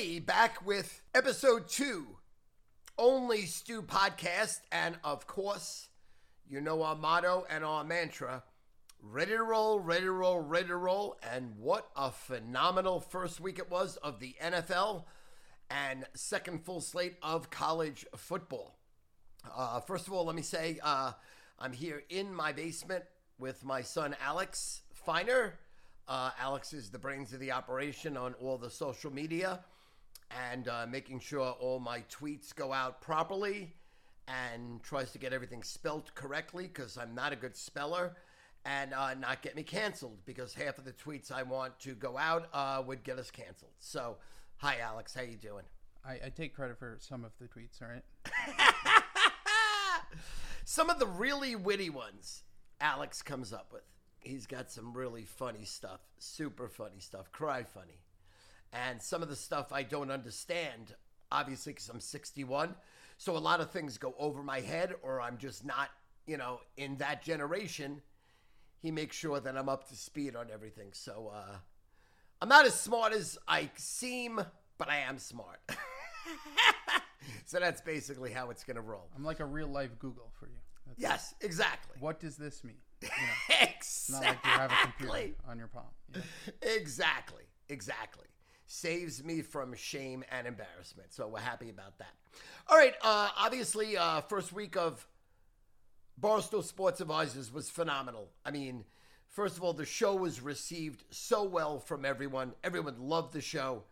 Back with episode two, only Stu podcast, and of course, you know our motto and our mantra: ready to roll, ready to roll, ready to roll. And what a phenomenal first week it was of the NFL and second full slate of college football. Uh, first of all, let me say uh, I'm here in my basement with my son Alex Feiner. Uh, Alex is the brains of the operation on all the social media and uh, making sure all my tweets go out properly and tries to get everything spelt correctly because I'm not a good speller and uh, not get me canceled because half of the tweets I want to go out uh, would get us canceled. So, hi Alex, how you doing? I, I take credit for some of the tweets, all right? Some of the really witty ones Alex comes up with. He's got some really funny stuff, super funny stuff, cry funny. And some of the stuff I don't understand, obviously, because I'm 61. So a lot of things go over my head, or I'm just not, you know, in that generation. He makes sure that I'm up to speed on everything. So uh, I'm not as smart as I seem, but I am smart. so that's basically how it's going to roll. I'm like a real life Google for you. That's, Yes, exactly. What does this mean? You know, it's not like you have a computer exactly. on your palm. you know? Exactly. Exactly. Saves me from shame and embarrassment. So we're happy about that. All right. Uh, obviously, uh, first week of Barstool Sports Advisors was phenomenal. I mean, first of all, the show was received so well from everyone. Everyone loved the show.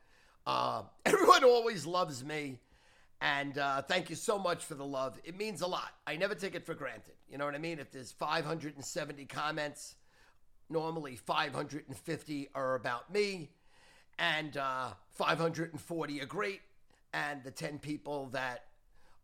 Uh, everyone always loves me. And uh, thank you so much for the love. It means a lot. I never take it for granted. You know what I mean? If there's 570 comments, normally 550 are about me, and uh, 540 are great. And the 10 people that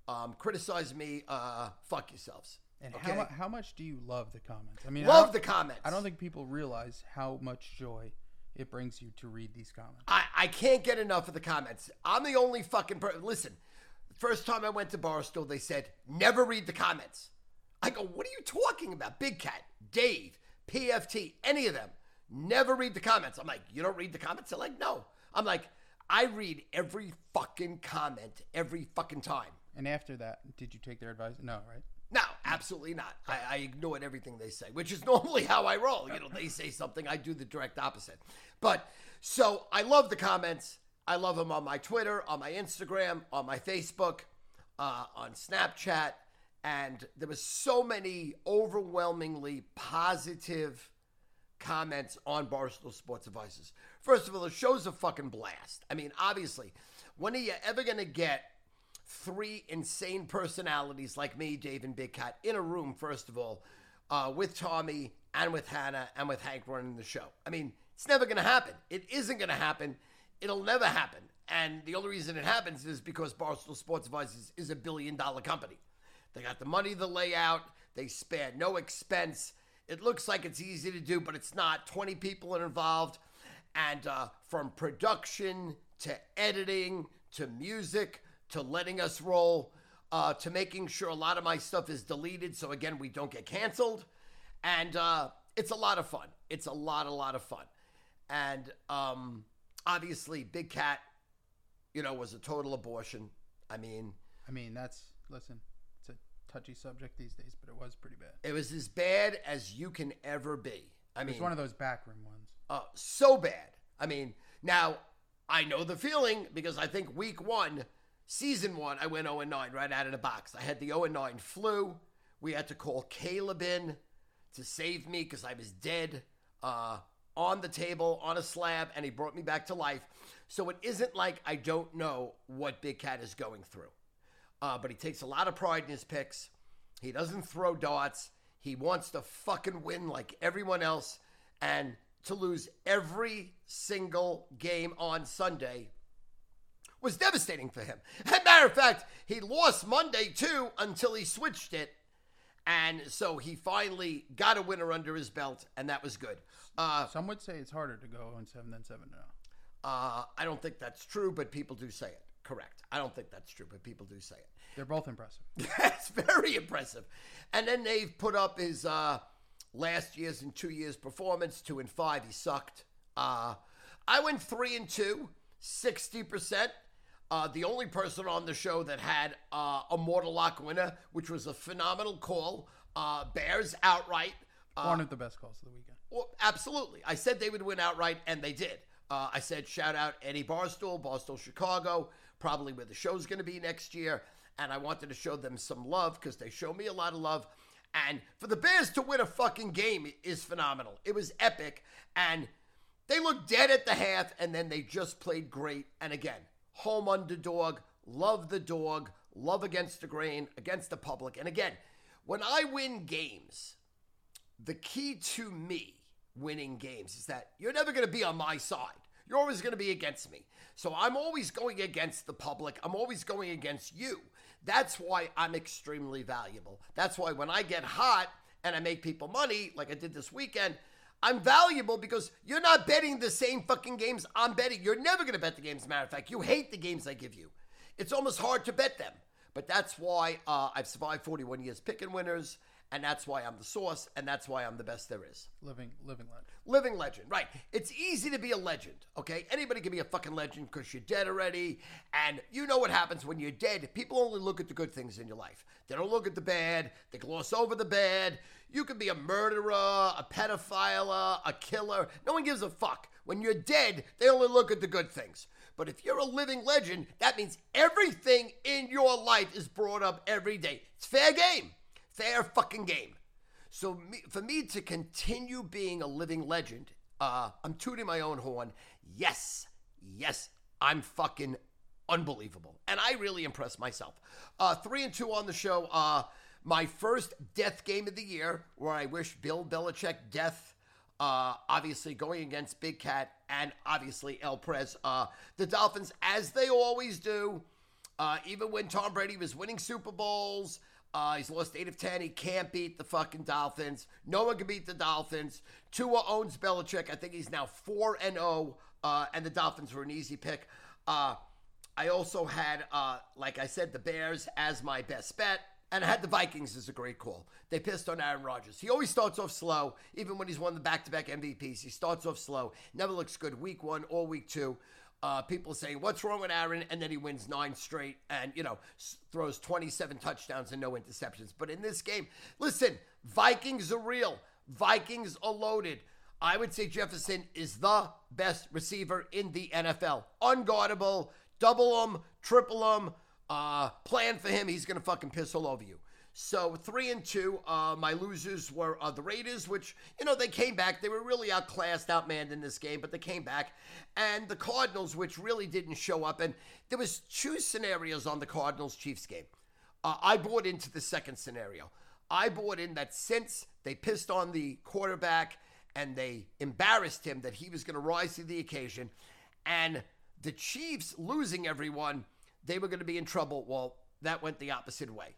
um, criticize me, uh, fuck yourselves. And Okay. how, how much do you love the comments? I mean, I Love don't- the comments. I don't think people realize how much joy it brings you to read these comments. I, I can't get enough of the comments. I'm the only fucking person. Listen, first time I went to Barstool, they said, never read the comments. I go, what are you talking about? Big Cat, Dave, PFT, any of them. Never read the comments. I'm like, you don't read the comments? They're like, no. I'm like, I read every fucking comment every fucking time. And after that, did you take their advice? No, right? No, absolutely not. I, I ignored everything they say, which is normally how I roll. You know, they say something, I do the direct opposite. But so I love the comments. I love them on my Twitter, on my Instagram, on my Facebook, uh, on Snapchat, and there was so many overwhelmingly positive comments on Barstool Sports Advisors. First of all, the show's a fucking blast. I mean, obviously, when are you ever going to get three insane personalities like me, Dave, and Big Cat in a room, first of all, uh, with Tommy and with Hannah and with Hank running the show? I mean, it's never going to happen. It isn't going to happen. It'll never happen. And the only reason it happens is because Barstool Sports Advisors is a billion dollar company. They got the money to lay out. They spare no expense. It looks like it's easy to do, but it's not. 20 people are involved. And uh, from production to editing to music to letting us roll uh, to making sure a lot of my stuff is deleted so, again, we don't get canceled. And uh, it's a lot of fun. It's a lot, a lot of fun. And um, obviously, Big Cat, you know, was a total abortion. I mean, I mean, that's, listen, touchy subject these days, but it was pretty bad. It was as bad as you can ever be. I mean, it's one of those backroom ones. uh, so bad. I mean, now I know the feeling because I think week one, season one, I went 0 9 right out of the box. I had the 0 9 flu. We had to call Caleb in to save me because I was dead uh, on the table on a slab, and he brought me back to life. So it isn't like I don't know what Big Cat is going through. Uh, but he takes a lot of pride in his picks. He doesn't throw darts. He wants to fucking win like everyone else. And to lose every single game on Sunday was devastating for him. As a matter of fact, he lost Monday too until he switched it. And so he finally got a winner under his belt, and that was good. Uh, Some would say it's harder to go on 7 than 7 now. uh, I don't think that's true, but people do say it. Correct. I don't think that's true, but people do say it. They're both impressive. That's very impressive. And then they've put up his uh, last year's and two years performance. Two and five, he sucked. Uh, I went three and two. 60%. Uh, the only person on the show that had uh, a mortal lock winner, which was a phenomenal call. Uh, Bears outright. Uh, One of the best calls of the weekend. well, absolutely. I said they would win outright, and they did. Uh, I said shout out Eddie Barstool, Barstool Chicago, probably where the show's going to be next year. And I wanted to show them some love because they show me a lot of love. And for the Bears to win a fucking game is phenomenal. It was epic. And they looked dead at the half, and then they just played great. And again, home underdog, love the dog, love against the grain, against the public. And again, when I win games, the key to me winning games is that you're never going to be on my side. You're always going to be against me. So I'm always going against the public. I'm always going against you. That's why I'm extremely valuable. That's why when I get hot and I make people money, like I did this weekend, I'm valuable because you're not betting the same fucking games I'm betting. You're never going to bet the games. Matter of fact, you hate the games I give you. It's almost hard to bet them. But that's why uh, I've survived 41 years picking winners, and that's why I'm the source, and that's why I'm the best there is. Living, living legend. Living legend, right. It's easy to be a legend, okay? Anybody can be a fucking legend because you're dead already. And you know what happens when you're dead. People only look at the good things in your life. They don't look at the bad, they gloss over the bad. You could be a murderer, a pedophile, a killer. No one gives a fuck. When you're dead, they only look at the good things. But if you're a living legend, that means everything in your life is brought up every day. It's fair game. Fair fucking game. So me, for me to continue being a living legend, uh, I'm tooting my own horn. Yes, yes, I'm fucking unbelievable, and I really impressed myself. Uh, three and two on the show. Uh, my first death game of the year, where I wish Bill Belichick death. Uh, obviously going against Big Cat and obviously El Prez. Uh, the Dolphins, as they always do, uh, even when Tom Brady was winning Super Bowls, uh, he's lost eight of ten. He can't beat the fucking Dolphins. No one can beat the Dolphins. Tua owns Belichick. I think he's now four and zero. Uh, and the Dolphins were an easy pick. Uh, I also had, uh, like I said, the Bears as my best bet. And I had the Vikings as a great call. They pissed on Aaron Rodgers. He always starts off slow, even when he's won the back to back MVPs. He starts off slow, never looks good week one or week two. Uh, people saying, What's wrong with Aaron? And then he wins nine straight and, you know, throws 27 touchdowns and no interceptions. But in this game, listen, Vikings are real. Vikings are loaded. I would say Jefferson is the best receiver in the NFL. Unguardable, double him, triple him, uh, plan for him. He's going to fucking piss all over you. So three and two. Uh, my losers were uh, the Raiders, which you know they came back. They were really outclassed, outmanned in this game, but they came back. And the Cardinals, which really didn't show up. And there was two scenarios on the Cardinals Chiefs game. Uh, I bought into the second scenario. I bought in that since they pissed on the quarterback and they embarrassed him, that he was going to rise to the occasion. And the Chiefs losing everyone, they were going to be in trouble. Well, that went the opposite way.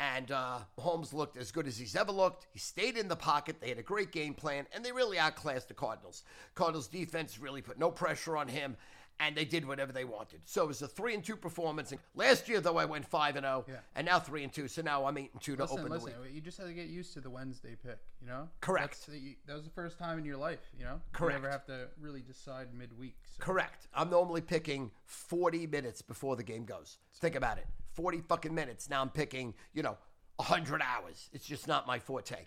And uh, Mahomes looked as good as he's ever looked. He stayed in the pocket. They had a great game plan, and they really outclassed the Cardinals. Cardinals defense really put no pressure on him, and they did whatever they wanted. So it was a three and two performance. And last year, though, I went five and zero, Yeah. and now three and two. So now I'm eight and two to Listen, open listen. the week. You just have to get used to the Wednesday pick. You know. Correct. You, that was the first time in your life. You know. Correct. You never have to really decide midweek. So. Correct. I'm normally picking 40 minutes before the game goes. Think about it. 40 fucking minutes. Now I'm picking, you know, 100 hours. It's just not my forte.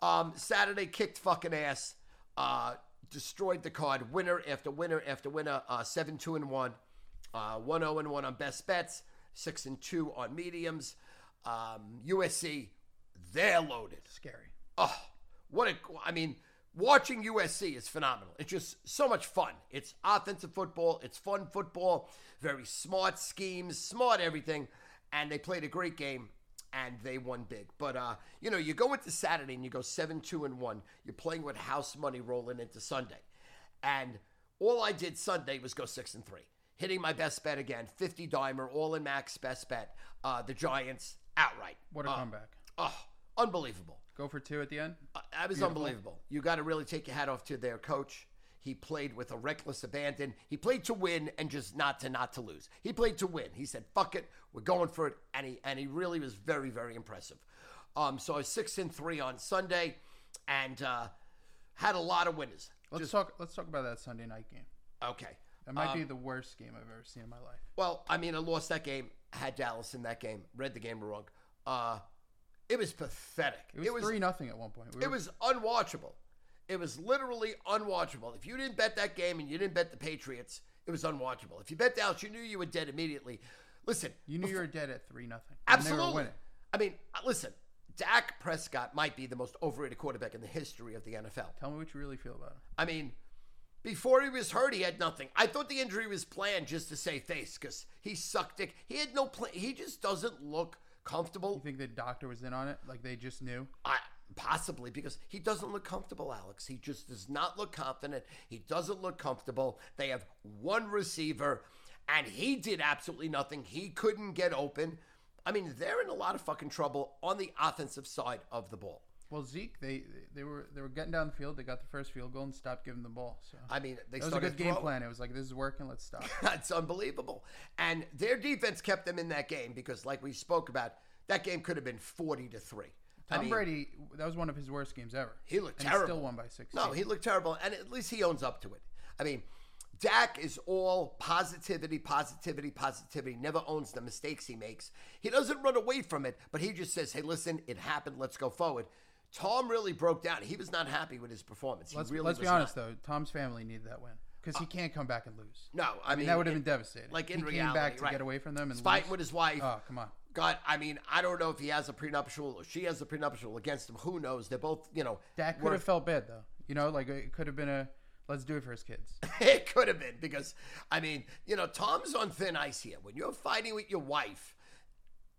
Um, Saturday kicked fucking ass. Uh, destroyed the card. Winner after winner after winner. Uh, 7 2 and 1. Uh, 1 0 and 1 on best bets. 6 and 2 on mediums. Um, USC, they're loaded. Scary. Oh, what a! I mean, watching USC is phenomenal. It's just so much fun. It's offensive football. It's fun football. Very smart schemes, smart everything, and they played a great game and they won big. But uh, you know, you go into Saturday and you go seven two and one. You're playing with house money rolling into Sunday, and all I did Sunday was go six and three, hitting my best bet again, fifty dimer, all in max best bet. Uh, the Giants outright. What a Uh, comeback. Oh, unbelievable. Go for two at the end. Uh, That was Beautiful. unbelievable. You got to really take your hat off to their coach. He played with a reckless abandon. He played to win and just not to not to lose. He played to win. He said, "Fuck it, we're going for it," and he and he really was very very impressive. Um, so I was six and three on Sunday, and uh, had a lot of winners. Let's talk. Let's talk about that Sunday night game. Okay. That might Um, be the worst game I've ever seen in my life. Well, I mean, I lost that game. Had Dallas in that game. Read the game wrong. Uh, it was pathetic. It was three nothing at one point. We It were- was unwatchable. It was literally unwatchable. If you didn't bet that game and you didn't bet the Patriots, it was unwatchable. If you bet Dallas, you knew you were dead immediately. Listen, you knew you were dead at three nothing. Absolutely. I mean, uh, listen, Dak Prescott might be the most overrated quarterback in the history of the NFL. Tell me what you really feel about him. I mean, before he was hurt, he had nothing. I thought the injury was planned just to save face because he sucked dick. He had no plan. He just doesn't look comfortable. You think the doctor was in on it? Like they just knew? I, possibly because he doesn't look comfortable, Alex. He just does not look confident. He doesn't look comfortable. They have one receiver, and he did absolutely nothing. He couldn't get open. I mean, they're in a lot of fucking trouble on the offensive side of the ball. Well, Zeke, they they were they were getting down the field. They got the first field goal and stopped giving the ball. So I mean, they that was a good game plan. It was like this is working. Let's stop. That's unbelievable. And their defense kept them in that game because, like we spoke about, that game could have been 40 to 3. I Tom mean, Brady, that was one of his worst games ever. He looked and terrible. He still won by six. No, he looked terrible, and at least he owns up to it. I mean, Dak is all positivity, positivity, positivity. Never owns the mistakes he makes. He doesn't run away from it, but he just says, "Hey, listen, it happened. Let's go forward." Tom really broke down. He was not happy with his performance. He let's really let's be honest not. Uh, though. Tom's family needed that win because he can't come back and lose. No, I, I mean, mean that would have been devastating. like, in he came back to right. get away from them and He's fighting with his wife. Oh come on. God, I mean, I don't know if he has a prenuptial or she has a prenuptial against him. Who knows? They're both, you know. That could have felt bad though. You know, like it could have been a let's do it for his kids. it could have been because, I mean, you know, Tom's on thin ice here. When you're fighting with your wife,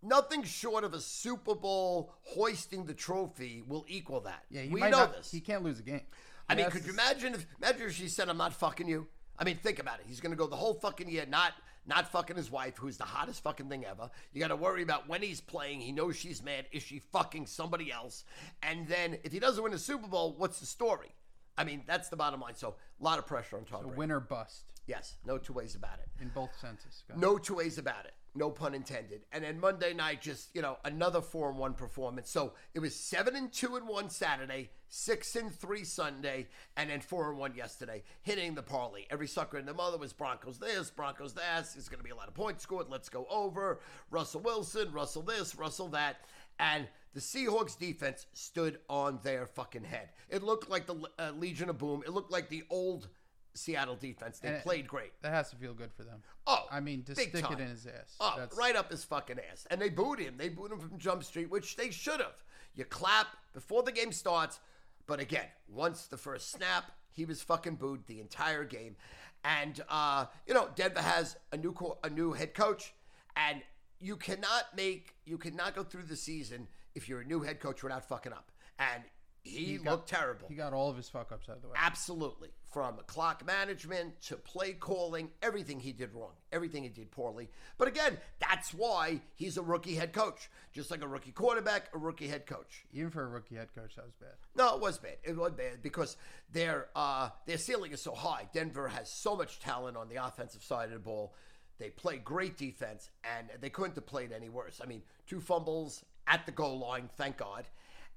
nothing short of a Super Bowl hoisting the trophy will equal that. Yeah, we know not, this. He can't lose a game. I He mean, could you imagine if imagine if she said, "I'm not fucking you"? I mean, think about it. He's going to go the whole fucking year not not fucking his wife, who's the hottest fucking thing ever. You got to worry about when he's playing. He knows she's mad. Is she fucking somebody else? And then if he doesn't win the Super Bowl, what's the story? I mean, that's the bottom line. So a lot of pressure on Tom a Brady. win or bust Yes, no two ways about it. in both senses. No two ways about it. No pun intended. And then Monday night, just you know, another four and one performance. So it was seven and two and one Saturday, six and three Sunday, and then four and one yesterday, hitting the parlay. Every sucker and the mother was Broncos this, Broncos that. It's going to be a lot of points scored. Let's go over. Russell Wilson, Russell this, Russell that, and the Seahawks defense stood on their fucking head. It looked like the uh, Legion of Boom. It looked like the old Seattle defense. They And it- played great. That has to feel good for them. Oh, I mean, to stick time. it in his ass. Oh, That's, right up his fucking ass. And they booed him. They booed him from Jump Street, which they should have. You clap before the game starts. But again, once the first snap, he was fucking booed the entire game. And uh, you know, Denver has a new co- a new head coach, and you cannot make you cannot go through the season if you're a new head coach without fucking up. And he, got- looked terrible. He got all of his fuck ups out of the way. Absolutely. From clock management to play calling, everything he did wrong, everything he did poorly. But again, that's why he's a rookie head coach. Just like a rookie quarterback, a rookie head coach. Even for a rookie head coach, that was bad. No, it was bad. It was bad because their uh, their ceiling is so high. Denver has so much talent on the offensive side of the ball. They play great defense, and they couldn't have played any worse. I mean, two fumbles at the goal line, thank God,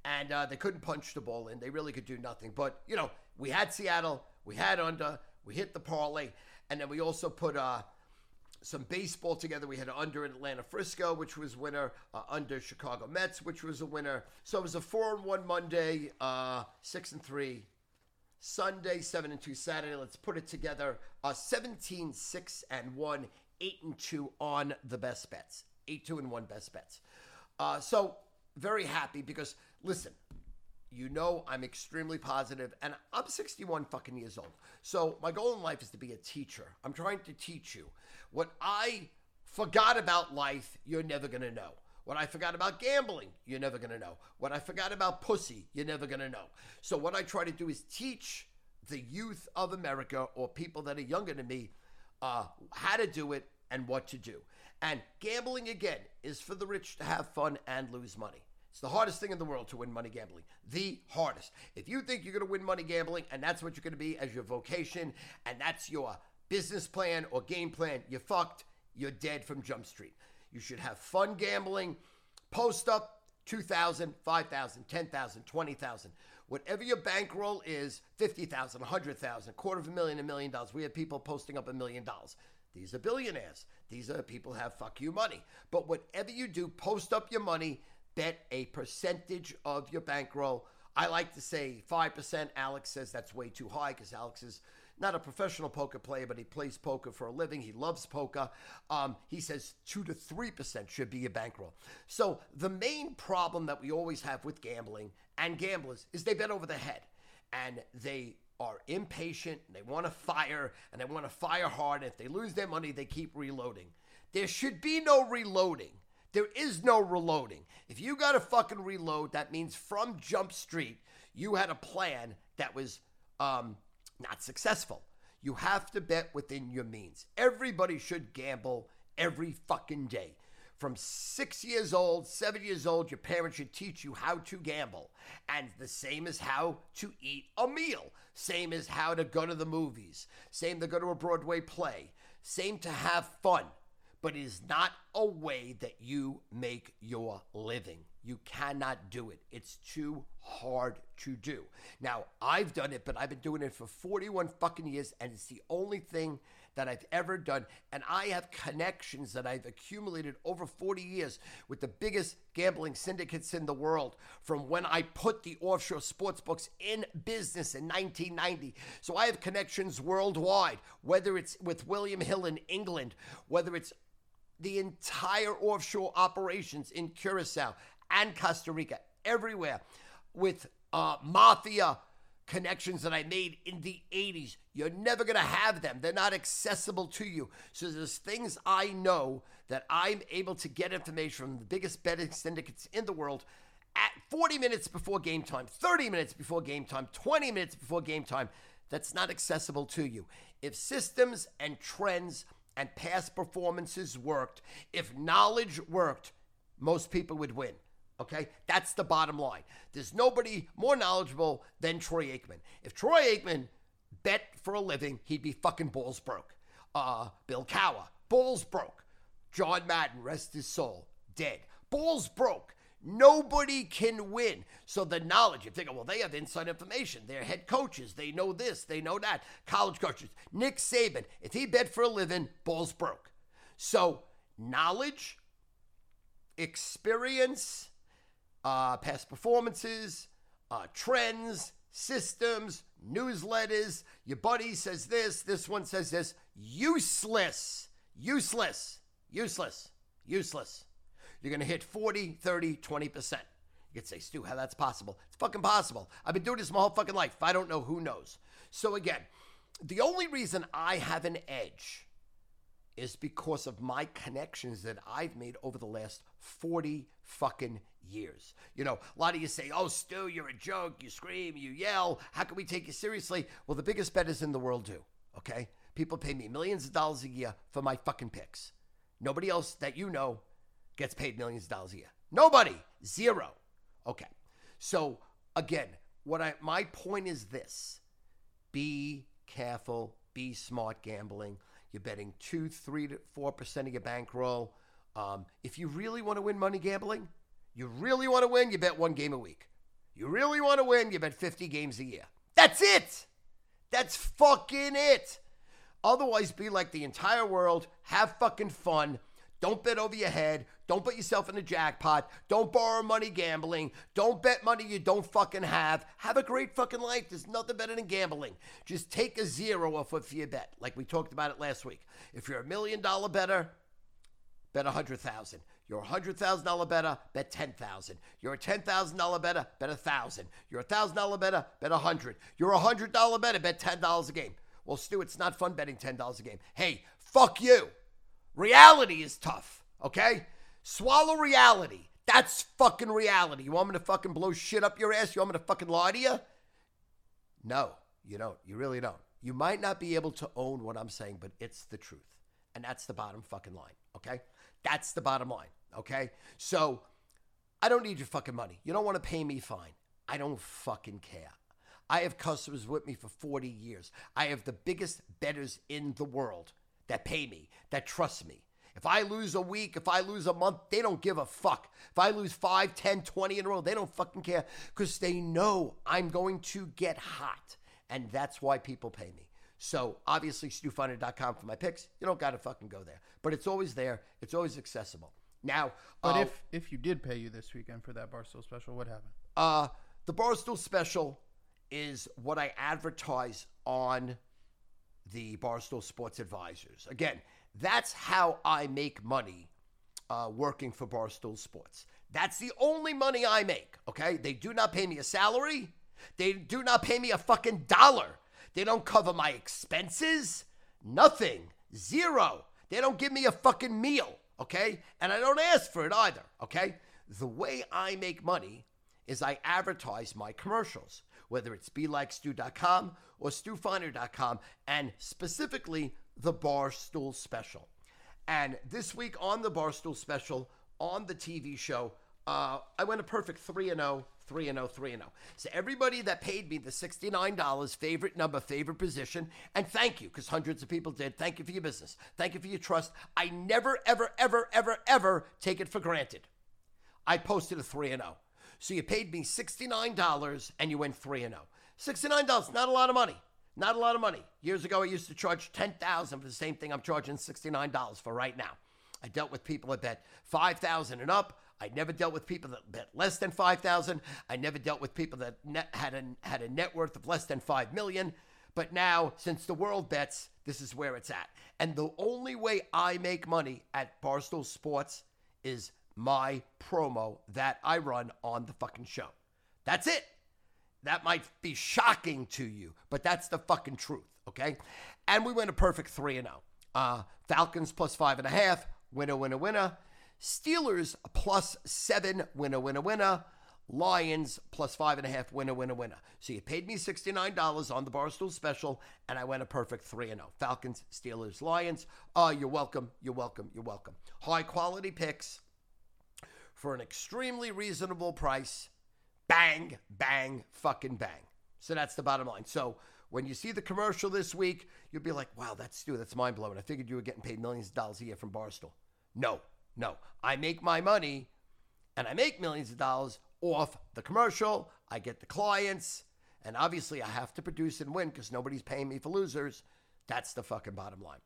and uh, they couldn't punch the ball in. They really could do nothing. But you know, we had Seattle, we had under, we hit the parlay, and then we also put uh, some baseball together. We had under in Atlanta Frisco, which was winner, uh, under Chicago Mets, which was a winner. So it was a four and one Monday, uh, six and three Sunday, seven and two Saturday. Let's put it together. Uh, 17, six and one, eight and two on the best bets. Eight, two and one best bets. Uh, so very happy because listen, you know I'm extremely positive, and I'm 61 fucking years old. So my goal in life is to be a teacher. I'm trying to teach you what I forgot about life. You're never gonna know. What I forgot about gambling, you're never gonna know. What I forgot about pussy, you're never gonna know. So what I try to do is teach the youth of America or people that are younger than me uh, how to do it and what to do. And gambling again is for the rich to have fun and lose money. It's the hardest thing in the world to win money gambling. The hardest. If you think you're going to win money gambling and that's what you're going to be as your vocation and that's your business plan or game plan, you're fucked. You're dead from Jump Street. You should have fun gambling. Post up 2,000, 5,000, 10,000, 20,000. Whatever your bankroll is, 50,000, 100,000, quarter of a million, a million dollars. We have people posting up a million dollars. These are billionaires. These are people have fuck you money. But whatever you do, post up your money, bet a percentage of your bankroll. I like to say 5%. Alex says that's way too high because Alex is not a professional poker player, but he plays poker for a living. He loves poker. Um, he says 2 to 3% should be your bankroll. So the main problem that we always have with gambling and gamblers is they bet over the head and they are impatient and they want to fire and they want to fire hard. And if they lose their money, they keep reloading. There should be no reloading. There is no reloading. If you got to fucking reload, that means from Jump Street, you had a plan that was um, not successful. You have to bet within your means. Everybody should gamble every fucking day. From six years old, seven years old, your parents should teach you how to gamble. And the same as how to eat a meal. Same as how to go to the movies. Same to go to a Broadway play. Same to have fun. But it is not a way that you make your living. You cannot do it. It's too hard to do. Now, I've done it, but I've been doing it for 41 fucking years, and it's the only thing that I've ever done. And I have connections that I've accumulated over 40 years with the biggest gambling syndicates in the world from when I put the offshore sports books in business in 1990. So I have connections worldwide, whether it's with William Hill in England, whether it's the entire offshore operations in Curacao and Costa Rica, everywhere, with uh, mafia connections that I made in the 80s. You're never going to have them. They're not accessible to you. So there's things I know that I'm able to get information from the biggest betting syndicates in the world at 40 minutes before game time, 30 minutes before game time, 20 minutes before game time. That's not accessible to you. If systems and trends and past performances worked, if knowledge worked, most people would win. Okay, that's the bottom line. There's nobody more knowledgeable than Troy Aikman. If Troy Aikman bet for a living, he'd be fucking balls broke. Uh, Bill Cowher, balls broke. John Madden, rest his soul, dead. Balls broke. Nobody can win. So the knowledge, if they well, they have inside information. They're head coaches. They know this. They know that. College coaches. Nick Saban, if he bet for a living, balls broke. So knowledge, experience, uh, past performances, uh, trends, systems, newsletters. Your buddy says this, this one says this. Useless, useless, useless, useless. You're going to hit 40, 30, 20%. You could say, Stu, how that's possible? It's fucking possible. I've been doing this my whole fucking life. If I don't know, who knows? So again, the only reason I have an edge is because of my connections that I've made over the last 40 fucking years. You know, a lot of you say, oh, Stu, you're a joke. You scream, you yell. How can we take you seriously? Well, the biggest bettors in the world do, okay? People pay me millions of dollars a year for my fucking picks. Nobody else that you know gets paid millions of dollars a year. Nobody. Zero. Okay. So, again, what I my point is this be careful, be smart gambling. You're betting two, three to four percent of your bankroll. Um, if you really want to win money gambling, you really want to win, you bet one game a week. You really want to win, you bet 50 games a year. That's it. That's fucking it. Otherwise, be like the entire world, have fucking fun. Don't bet over your head. Don't put yourself in a jackpot. Don't borrow money gambling. Don't bet money you don't fucking have. Have a great fucking life. There's nothing better than gambling. Just take a zero off of your bet, like we talked about it last week. If you're a million dollar better, bet a hundred thousand. Thousand dollar better, uh, bet ten thousand. You're a ten thousand dollar better, uh, bet a thousand. You're a thousand dollar better, uh, bet a hundred. You're a hundred dollar better, bet ten dollars a game. Well, Stu, it's not fun betting ten dollars a game. Hey, fuck you. Reality is tough, okay? Swallow reality. That's fucking reality. You want me to fucking blow shit up your ass? You want me to fucking lie to you? No, you don't. You really don't. You might not be able to own what I'm saying, but it's the truth. And that's the bottom fucking line, okay? That's the bottom line, okay? So I don't need your fucking money. You don't want to pay me fine. I don't fucking care. I have customers with me for 40 years. I have the biggest betters in the world that pay me, that trust me. If I lose a week, if I lose a month, they don't give a fuck. If I lose 5, 10, 20 in a row, they don't fucking care because they know I'm going to get hot. And that's why people pay me. So obviously, StuFeiner.com for my picks. You don't got to fucking go there. But it's always there, it's always accessible. Now, But uh, if if you did pay you this weekend for that Barstool special, what happened? uh, the Barstool special is what I advertise on the Barstool Sports Advisors. Again, that's how I make money uh, working for Barstool Sports. That's the only money I make, okay? They do not pay me a salary. They do not pay me a fucking dollar. They don't cover my expenses. Nothing. Zero. They don't give me a fucking meal, okay? And I don't ask for it either, okay? The way I make money is I advertise my commercials, whether it's BeLikeStu.com or StuFeiner.com, and specifically the Barstool Special. And this week on the Barstool Special, on the TV show, uh, I went a perfect 3 and 0, 3 and 0, 3 and 0. So everybody that paid me the $69, favorite number, favorite position, and thank you, because hundreds of people did. Thank you for your business. Thank you for your trust. I never, ever, ever, ever, ever take it for granted. I posted a 3 and 0. So you paid me $69 and you went 3 and 0. $69, not a lot of money. Not a lot of money. Years ago I used to charge 10,000 for the same thing I'm charging $69 for right now. I dealt with people that bet 5,000 and up. I never dealt with people that bet less than 5,000. I never dealt with people that net, had a had a net worth of less than 5 million. But now, since the world bets, this is where it's at. And the only way I make money at Barstool Sports is my promo that I run on the fucking show. That's it. That might be shocking to you, but that's the fucking truth, okay? And we went a perfect 3 and 0. Uh, Falcons plus five and a half, winner, winner, winner. Steelers plus seven, winner, winner, winner. Lions plus five and a half, winner, winner, winner. So you paid me $69 on the Barstool special, and I went a perfect 3 and 0. Falcons, Steelers, Lions. Uh, you're welcome, you're welcome, you're welcome. High quality picks for an extremely reasonable price. Bang, bang, fucking bang. So that's the bottom line. So when you see the commercial this week, you'll be like, wow, that's Stu, that's mind blowing. I figured you were getting paid millions of dollars a year from Barstool. No, no. I make my money and I make millions of dollars off the commercial. I get the clients. And obviously, I have to produce and win because nobody's paying me for losers. That's the fucking bottom line.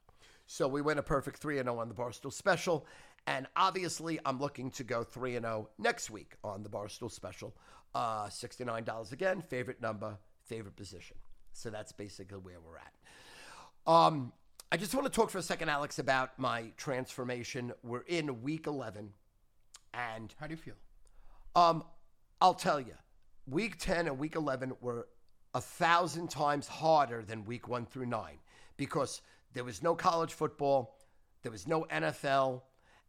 So we went a perfect 3 0 on the Barstool special. And obviously, I'm looking to go 3 0 next week on the Barstool special. Uh, $69 again, favorite number, favorite position. So that's basically where we're at. Um, I just want to talk for a second, Alex, about my transformation. We're in week 11. And How do you feel? um, I'll tell you, week 10 and week 11 were a thousand times harder than week one through nine because there was no college football, there was no NFL.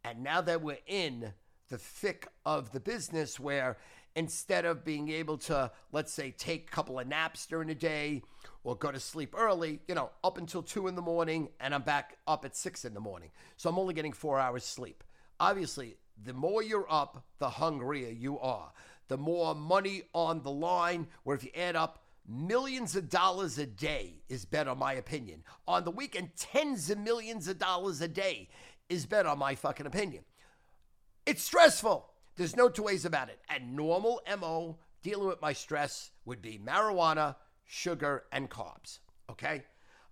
And now that we're in the thick of the business where instead of being able to, let's say, take a couple of naps during the day or go to sleep early, you know, up until two in the morning and I'm back up at six in the morning. So I'm only getting four hours sleep. Obviously, the more you're up, the hungrier you are. The more money on the line, where if you add up millions of dollars a day is better, my opinion. On the weekend, tens of millions of dollars a day is better, in my fucking opinion. It's stressful. There's no two ways about it. And normal MO dealing with my stress would be marijuana, sugar, and carbs. Okay?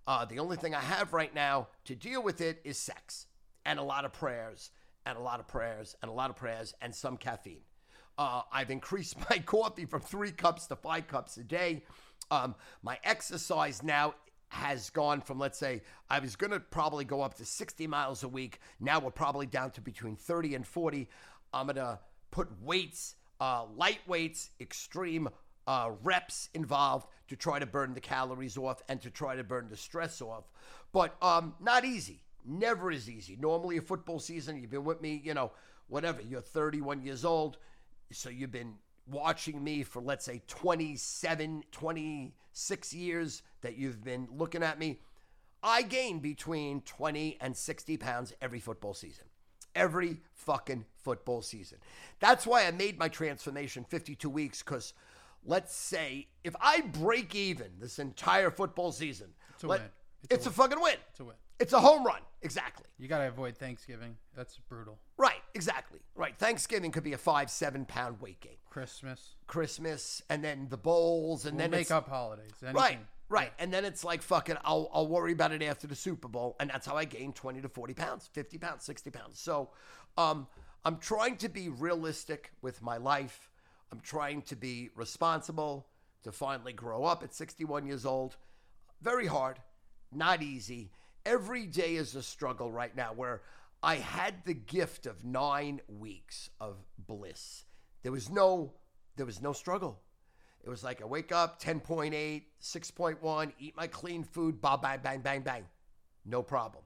Uh, the only thing I have right now to deal with it is sex and a lot of prayers and a lot of prayers and a lot of prayers and some caffeine. Uh, I've increased my coffee from three cups to five cups a day. Um, my exercise now has gone from, let's say, I was going to probably go up to 60 miles a week. Now we're probably down to between 30 and 40. I'm going to put weights, uh, light weights, extreme uh, reps involved to try to burn the calories off and to try to burn the stress off. But um, not easy. Never is easy. Normally, a football season, you've been with me, you know, whatever, you're 31 years old. So you've been watching me for, let's say, 27, 26 years that you've been looking at me. I gain between 20 and 60 pounds every football season. Every fucking football season. That's why I made my transformation 52 weeks because let's say if I break even this entire football season, It's a let- win. It's a fucking win. It's a win. It's a home run. Exactly. You gotta avoid Thanksgiving. That's brutal. Right. Exactly. Right. Thanksgiving could be a five, seven pound weight gain. Christmas. Christmas, and then the bowls, and We'll then make it's, up holidays. Anything. Right, right. And then it's like, fuck it, I'll, I'll worry about it after the Super Bowl. And that's how I gained 20 to 40 pounds, 50 pounds, 60 pounds. So um, I'm trying to be realistic with my life. I'm trying to be responsible, to finally grow up at 61 years old. Very hard, not easy. Every day is a struggle right now where I had the gift of nine weeks of bliss. There was no, there was no struggle. It was like I wake up 10.8, 6.1, eat my clean food, bang, bang, bang, bang, bang. No problem.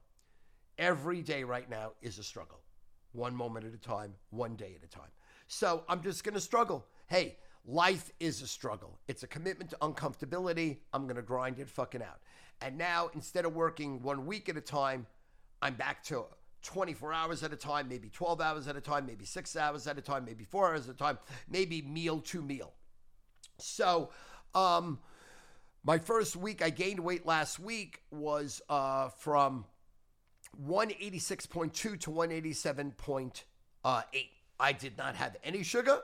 Every day right now is a struggle. One moment at a time, one day at a time. So I'm just going to struggle. Hey, life is a struggle. It's a commitment to uncomfortability. I'm going to grind it fucking out. And now, instead of working one week at a time, I'm back to 24 hours at a time, maybe 12 hours at a time, maybe six hours at a time, maybe four hours at a time, maybe meal to meal. So, um, my first week, I gained weight last week was uh, from 186.2 to 187.8. I did not have any sugar.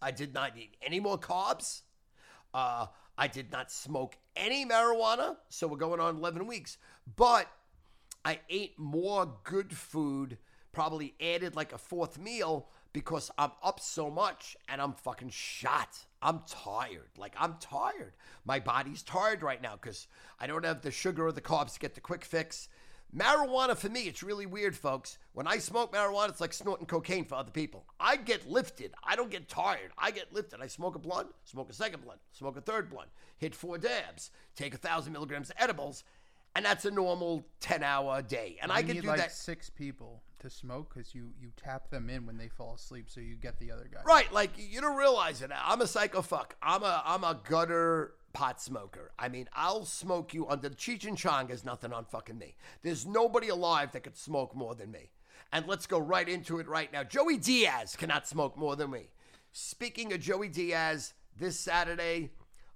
I did not eat any more carbs. Uh, I did not smoke any marijuana. So we're going on 11 weeks. But I ate more good food, probably added like a fourth meal because I'm up so much and I'm fucking shot. I'm tired. Like, I'm tired. My body's tired right now because I don't have the sugar or the carbs to get the quick fix. Marijuana for me, it's really weird, folks. When I smoke marijuana, it's like snorting cocaine for other people. I get lifted. I don't get tired. I get lifted. I smoke a blunt, smoke a second blunt, smoke a third blunt, hit four dabs, take a thousand milligrams of edibles, and that's a normal 10 hour day. And You I can do like that. six people to smoke because you you tap them in when they fall asleep, so you get the other guy. Right, like you don't realize it. I'm a psycho fuck. I'm a I'm a gutter pot smoker. I mean, I'll smoke you under Cheech and Chong is nothing on fucking me. There's nobody alive that could smoke more than me. And let's go right into it right now. Joey Diaz cannot smoke more than me. Speaking of Joey Diaz, this Saturday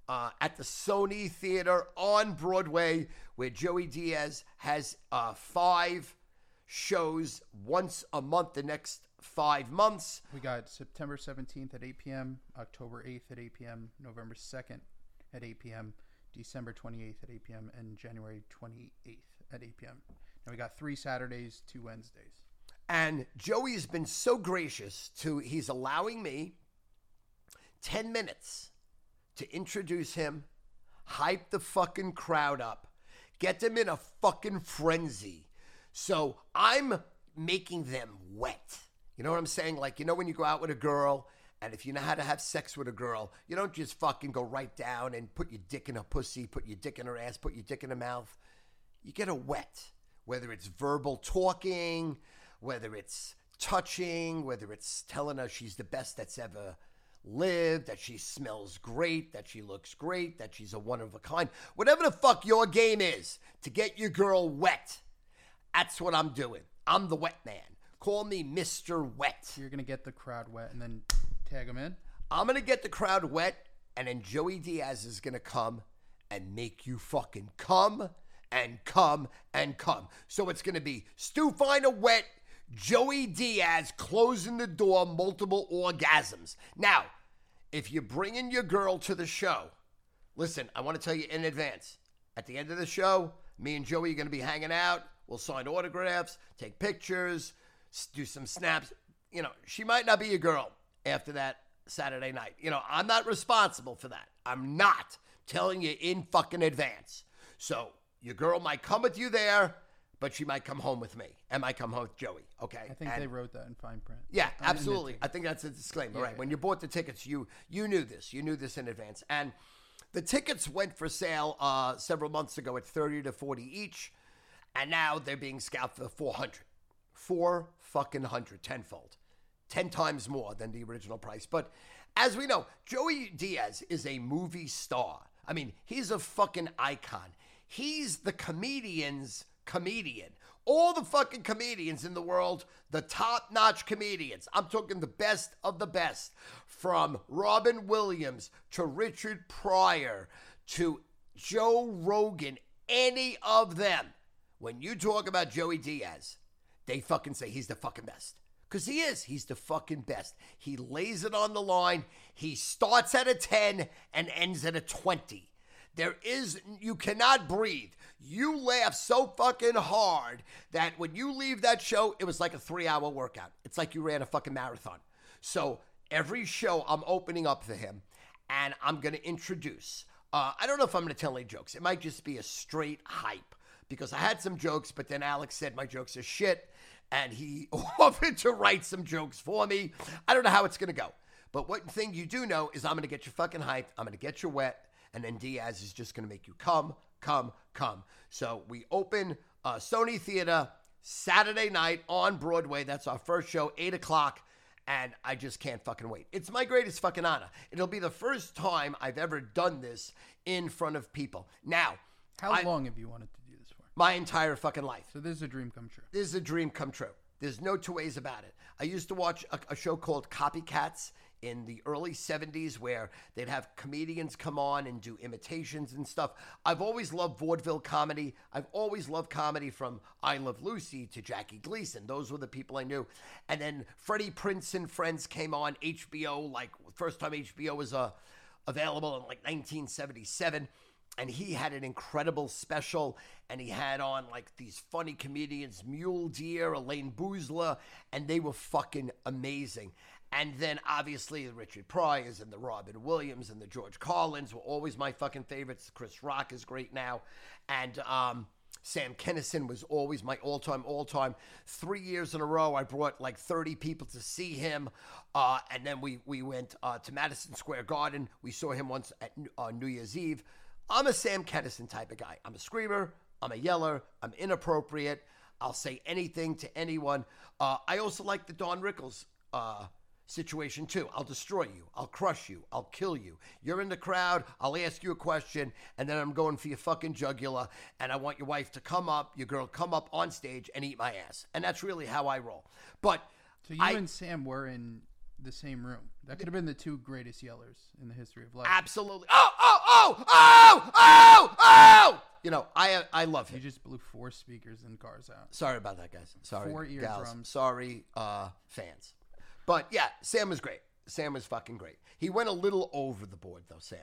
uh, at the Sony Theater on Broadway, where Joey Diaz has uh, five shows once a month the next five months. We got September 17th at 8 p.m., October 8th at 8 p.m., November 2nd at 8 p.m., December 28th at 8 p.m., and January 28th at 8 p.m. Now we got three Saturdays, two Wednesdays. And Joey's been so gracious to he's allowing me 10 minutes to introduce him, hype the fucking crowd up, get them in a fucking frenzy. So I'm making them wet. You know what I'm saying? Like, you know, when you go out with a girl, and if you know how to have sex with a girl, you don't just fucking go right down and put your dick in her pussy, put your dick in her ass, put your dick in her mouth. You get her wet, whether it's verbal talking, whether it's touching, whether it's telling her she's the best that's ever lived, that she smells great, that she looks great, that she's a one of a kind. Whatever the fuck your game is to get your girl wet, that's what I'm doing. I'm the wet man. Call me Mr. Wet. You're gonna get the crowd wet and then tag them in. I'm gonna get the crowd wet, and then Joey Diaz is gonna come and make you fucking come and come and come. So it's gonna be Stu Feiner wet, Joey Diaz closing the door, multiple orgasms. Now, if you're bringing your girl to the show, listen, I want to tell you in advance. At the end of the show, me and Joey are going to be hanging out. We'll sign autographs, take pictures, do some snaps. You know, she might not be your girl after that Saturday night. You know, I'm not responsible for that. I'm not telling you in fucking advance. So your girl might come with you there, but she might come home with me and might come home with Joey. Okay. I think And- they wrote that in fine print. yeah, the absolutely. I think that's a disclaimer, Yeah, right? yeah. When you bought the tickets, you you knew this. You knew this in advance. And the tickets went for sale uh, several months ago at 30 to 40 each, and now they're being scalped for 400. Four fucking hundred, tenfold. 10 times more than the original price. But as we know, Joey Diaz is a movie star. I mean, he's a fucking icon. He's the comedian's comedian. All the fucking comedians in the world, the top notch comedians. I'm talking the best of the best. From Robin Williams to Richard Pryor to Joe Rogan. any of them, when you talk about Joey Diaz, they fucking say he's the fucking best. Because he is. He's the fucking best. He lays it on the line. He starts at a 10 and ends at a 20. There is, you cannot breathe. You laugh so fucking hard that when you leave that show, it was like a three hour workout. It's like you ran a fucking marathon. So every show, I'm opening up for him and I'm going to introduce. Uh, I don't know if I'm going to tell any jokes. It might just be a straight hype because I had some jokes, but then Alex said my jokes are shit and he offered to write some jokes for me. I don't know how it's going to go. But one thing you do know is I'm going to get you fucking hyped. I'm going to get you wet. And then Diaz is just going to make you come, come, come. So we open uh, Sony Theater Saturday night on Broadway. That's our first show, 8 o'clock. And I just can't fucking wait. It's my greatest fucking honor. It'll be the first time I've ever done this in front of people. Now, How I- long have you wanted to do this for? My entire fucking life. So this is a dream come true. This is a dream come true. There's no two ways about it. I used to watch a, a show called Copycats in the early 70s where they'd have comedians come on and do imitations and stuff. I've always loved vaudeville comedy. I've always loved comedy from I Love Lucy to Jackie Gleason. Those were the people I knew. And then Freddie Prinze and Friends came on HBO, like first time HBO was uh, available in like 1977 and he had an incredible special and he had on like these funny comedians mule deer Elayne Boosler and they were fucking amazing and then obviously the richard pryors and the robin williams and the george carlins were always my fucking favorites chris rock is great now and um Sam Kinison was always my all time, all time. Three years in a row, I brought like 30 people to see him. Uh, and then we, we went uh, to Madison Square Garden. We saw him once at uh, New Year's Eve. I'm a Sam Kinison type of guy. I'm a screamer. I'm a yeller. I'm inappropriate. I'll say anything to anyone. Uh, I also like the Don Rickles uh, situation too. I'll destroy you. I'll crush you. I'll kill you. You're in the crowd. I'll ask you a question, and then I'm going for your fucking jugular. And I want your wife to come up, your girl come up on stage and eat my ass. And that's really how I roll. But So you I- and Sam were in the same room. That could have been the two greatest yellers in the history of life. absolutely. Oh, oh, oh, oh, oh, oh. You know, I I love him. You just blew four speakers and cars out. Sorry about that, guys. Sorry, Four eardrums. Sorry, uh, fans. But yeah, Sam was great. Sam was fucking great. He went a little over the board though, Sam.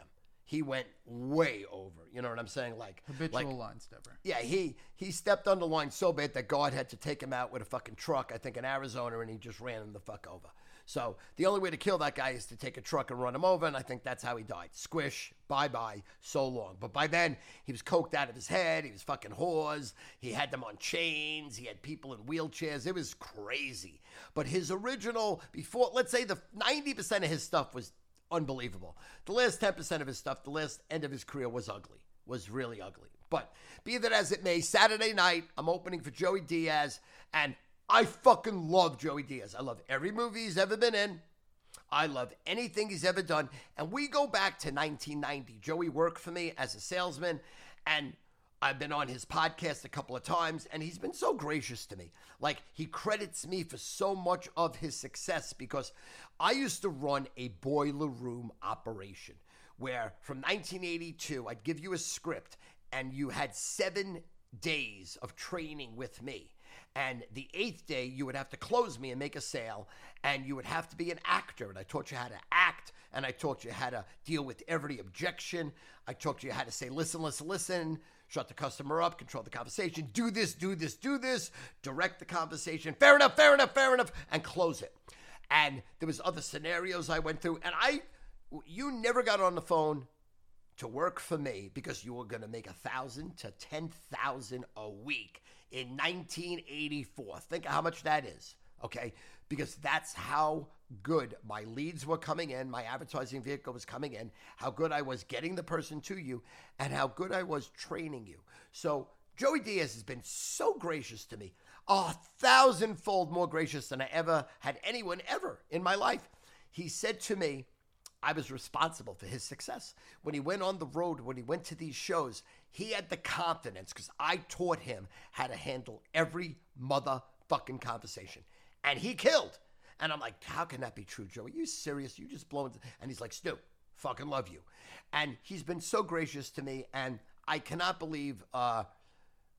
He went way over. You know what I'm saying? Like, Habitual like line stepper. yeah, he he stepped on the line so bad that God had to take him out with a fucking truck, I think in Arizona, and he just ran him the fuck over. So the only way to kill that guy is to take a truck and run him over, and I think that's how he died. Squish, bye bye, so long. But by then he was coked out of his head. He was fucking whores. He had them on chains. He had people in wheelchairs. It was crazy. But his original, before let's say the ninety percent of his stuff was unbelievable. The last 10% of his stuff, the last end of his career was ugly, was really ugly. But be that as it may, Saturday night, I'm opening for Joey Diaz, and I fucking love Joey Diaz. I love every movie he's ever been in. I love anything he's ever done. And we go back to 1990. Joey worked for me as a salesman, and I've been on his podcast a couple of times, and he's been so gracious to me. Like, he credits me for so much of his success because I used to run a boiler room operation where from 1982, I'd give you a script, and you had seven days of training with me. And the eighth day, you would have to close me and make a sale, and you would have to be an actor. And I taught you how to act, and I taught you how to deal with every objection. I taught you how to say, listen, listen, listen, shut the customer up, control the conversation, do this, do this, do this, direct the conversation, fair enough, fair enough, fair enough, and close it. And there was other scenarios I went through, and I, you never got on the phone to work for me because you were going to make a thousand to ten thousand a week in 1984. Think how much that is, okay? Because that's how good my leads were coming in, my advertising vehicle was coming in, how good I was getting the person to you, and how good I was training you. So Joey Diaz has been so gracious to me, a thousandfold more gracious than I ever had anyone ever in my life. He said to me, I was responsible for his success. When he went on the road, when he went to these shows, he had the confidence because I taught him how to handle every motherfucking conversation. And he killed. And I'm like, how can that be true, Joe? Are you serious? You just blowing. And he's like, Stu, fucking love you. And he's been so gracious to me. And I cannot believe uh,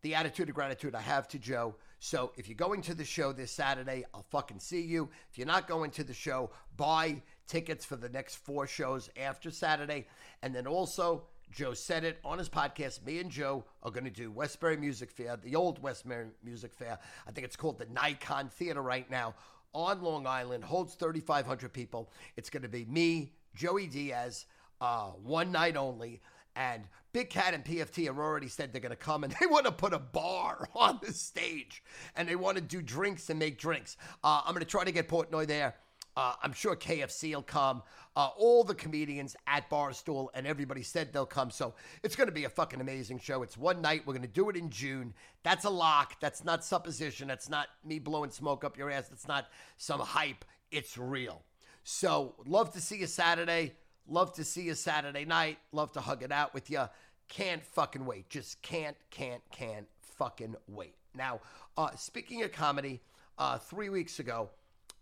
the attitude of gratitude I have to Joe. So if you're going to the show this Saturday, I'll fucking see you. If you're not going to the show, buy tickets for the next four shows after Saturday. And then also, Joe said it on his podcast. Me and Joe are going to do Westbury Music Fair, the old Westbury Music Fair. I think it's called the Nikon Theater right now on Long Island, holds 3,500 people. It's going to be me, Joey Diaz, uh, one night only. And Big Cat and PFT have already said they're going to come and they want to put a bar on the stage and they want to do drinks and make drinks. Uh, I'm going to try to get Portnoy there. Uh, I'm sure KFC will come. Uh, all the comedians at Barstool and everybody said they'll come. So it's going to be a fucking amazing show. It's one night. We're going to do it in June. That's a lock. That's not supposition. That's not me blowing smoke up your ass. That's not some hype. It's real. So love to see you Saturday. Love to see you Saturday night. Love to hug it out with you. Can't fucking wait. Just can't, can't, can't fucking wait. Now, uh, speaking of comedy, uh, three weeks ago,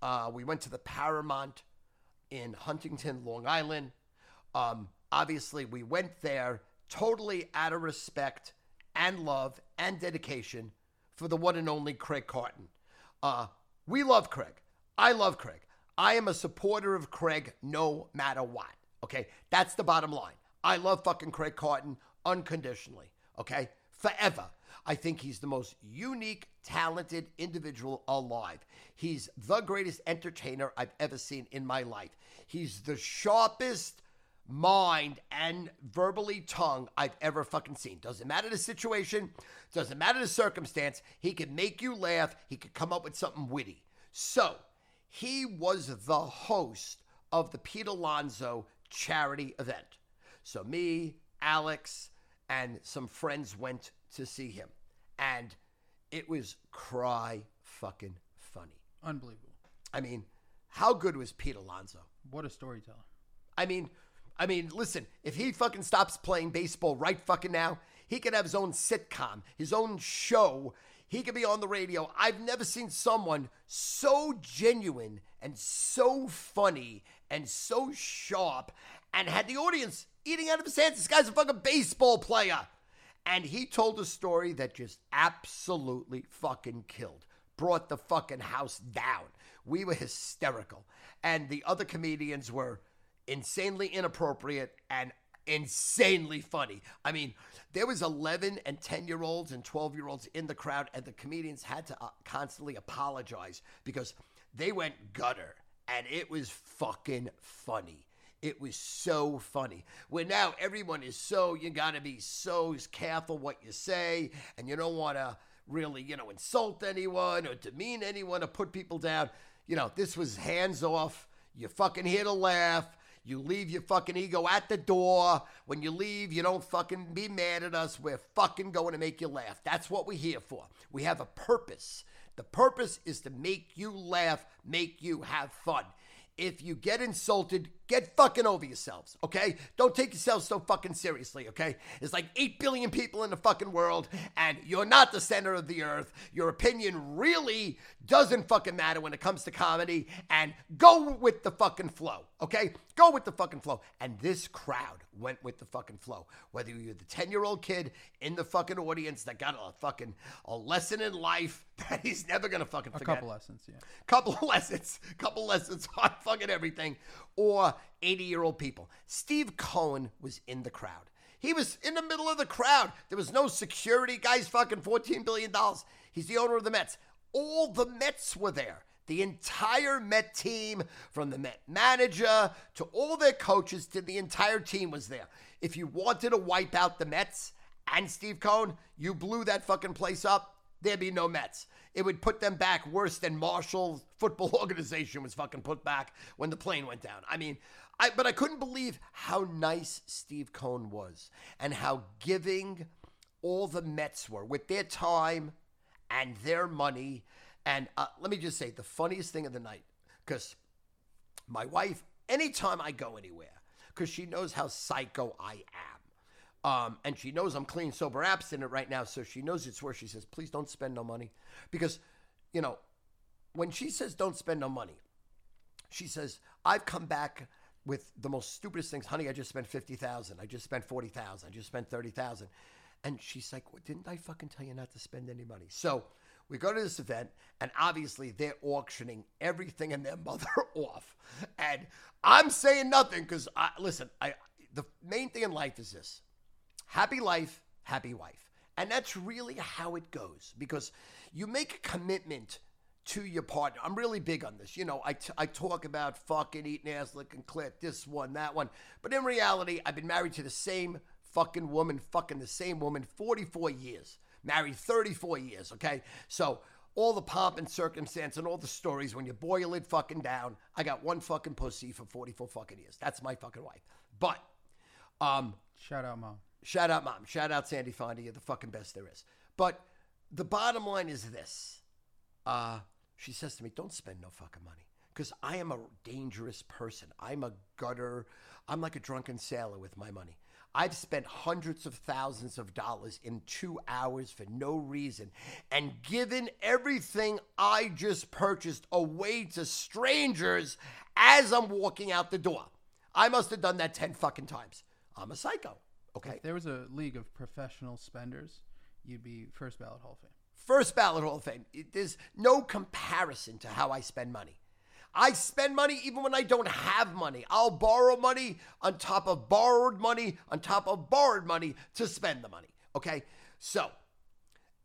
uh, we went to the Paramount in Huntington, Long Island. Um, obviously, we went there totally out of respect and love and dedication for the one and only Craig Carton. Uh, we love Craig. I love Craig. I am a supporter of Craig no matter what. Okay, that's the bottom line. I love fucking Craig Carton unconditionally. Okay, forever. I think he's the most unique, talented individual alive. He's the greatest entertainer I've ever seen in my life. He's the sharpest mind and verbally tongue I've ever fucking seen. Doesn't matter the situation, doesn't matter the circumstance. He can make you laugh. He could come up with something witty. So he was the host of the Pete Alonso charity event. So me, Alex, and some friends went to see him. And it was cry fucking funny. Unbelievable. I mean, how good was Pete Alonso? What a storyteller. I mean, I mean, listen, if he fucking stops playing baseball right fucking now, he could have his own sitcom, his own show. He could be on the radio. I've never seen someone so genuine and so funny and so sharp and had the audience eating out of his hands. This guy's a fucking baseball player. And he told a story that just absolutely fucking killed. Brought the fucking house down. We were hysterical. And the other comedians were insanely inappropriate and insanely funny. I mean, there was 11 and 10 year olds and 12 year olds in the crowd and the comedians had to uh, constantly apologize because they went gutter and it was fucking funny. It was so funny. Where now everyone is so, you got to be so careful what you say, and you don't want to really, you know, insult anyone or demean anyone or put people down. You know, this was hands off. You're fucking here to laugh. You leave your fucking ego at the door. When you leave, you don't fucking be mad at us. We're fucking going to make you laugh. That's what we're here for. We have a purpose. The purpose is to make you laugh, make you have fun. If you get insulted, get fucking over yourselves, okay? Don't take yourselves so fucking seriously, okay? There's like 8 billion people in the fucking world, and you're not the center of the earth. Your opinion really doesn't fucking matter when it comes to comedy, and go with the fucking flow, okay? Go with the fucking flow. And this crowd went with the fucking flow. Whether you're the 10 year old kid in the fucking audience that got a fucking a lesson in life that he's never gonna fucking forget. A couple lessons, yeah. couple of lessons, couple lessons on fucking everything, or 80 year old people. Steve Cohen was in the crowd. He was in the middle of the crowd. There was no security. Guy's fucking $14 billion. He's the owner of the Mets. All the Mets were there. The entire Met team, from the Met manager to all their coaches to the entire team was there. If you wanted to wipe out the Mets and Steve Cohen, you blew that fucking place up there'd be no Mets. It would put them back worse than Marshall's Football Organization was fucking put back when the plane went down. I mean, I but I couldn't believe how nice Steve Cohen was and how giving all the Mets were with their time and their money. And uh, let me just say, the funniest thing of the night, because my wife, anytime I go anywhere, because she knows how psycho I am. Um, and she knows I'm clean, sober, abstinent right now, so she knows it's where she says, please don't spend no money. Because, you know, when she says don't spend no money, she says, I've come back with the most stupidest things. Honey, I just spent 50000 I just spent 40000 I just spent 30000 And she's like, well, didn't I fucking tell you not to spend any money? So we go to this event, and obviously they're auctioning everything and their mother off. And I'm saying nothing because, listen, I the main thing in life is this happy life, happy wife. And that's really how it goes because you make a commitment to your partner. I'm really big on this. You know, I, t- I talk about fucking eating ass, licking clit, this one, that one. But in reality, I've been married to the same fucking woman, fucking the same woman 44 years. Married 34 years, okay? So all the pomp and circumstance and all the stories, when you boil it fucking down, I got one fucking pussy for 44 fucking years. That's my fucking wife. But, um, shout out, mom. Shout out, mom. Shout out, Sandy Fonda. You're the fucking best there is. But the bottom line is this. Uh, she says to me, Don't spend no fucking money. Because I am a dangerous person. I'm a gutter. I'm like a drunken sailor with my money. I've spent hundreds of thousands of dollars in two hours for no reason and given everything I just purchased away to strangers as I'm walking out the door. I must have done that 10 fucking times. I'm a psycho. Okay. If there was a league of professional spenders, you'd be first ballot Hall of Fame. First ballot Hall of Fame. It, there's no comparison to how I spend money. I spend money even when I don't have money. I'll borrow money on top of borrowed money on top of borrowed money to spend the money. Okay? So,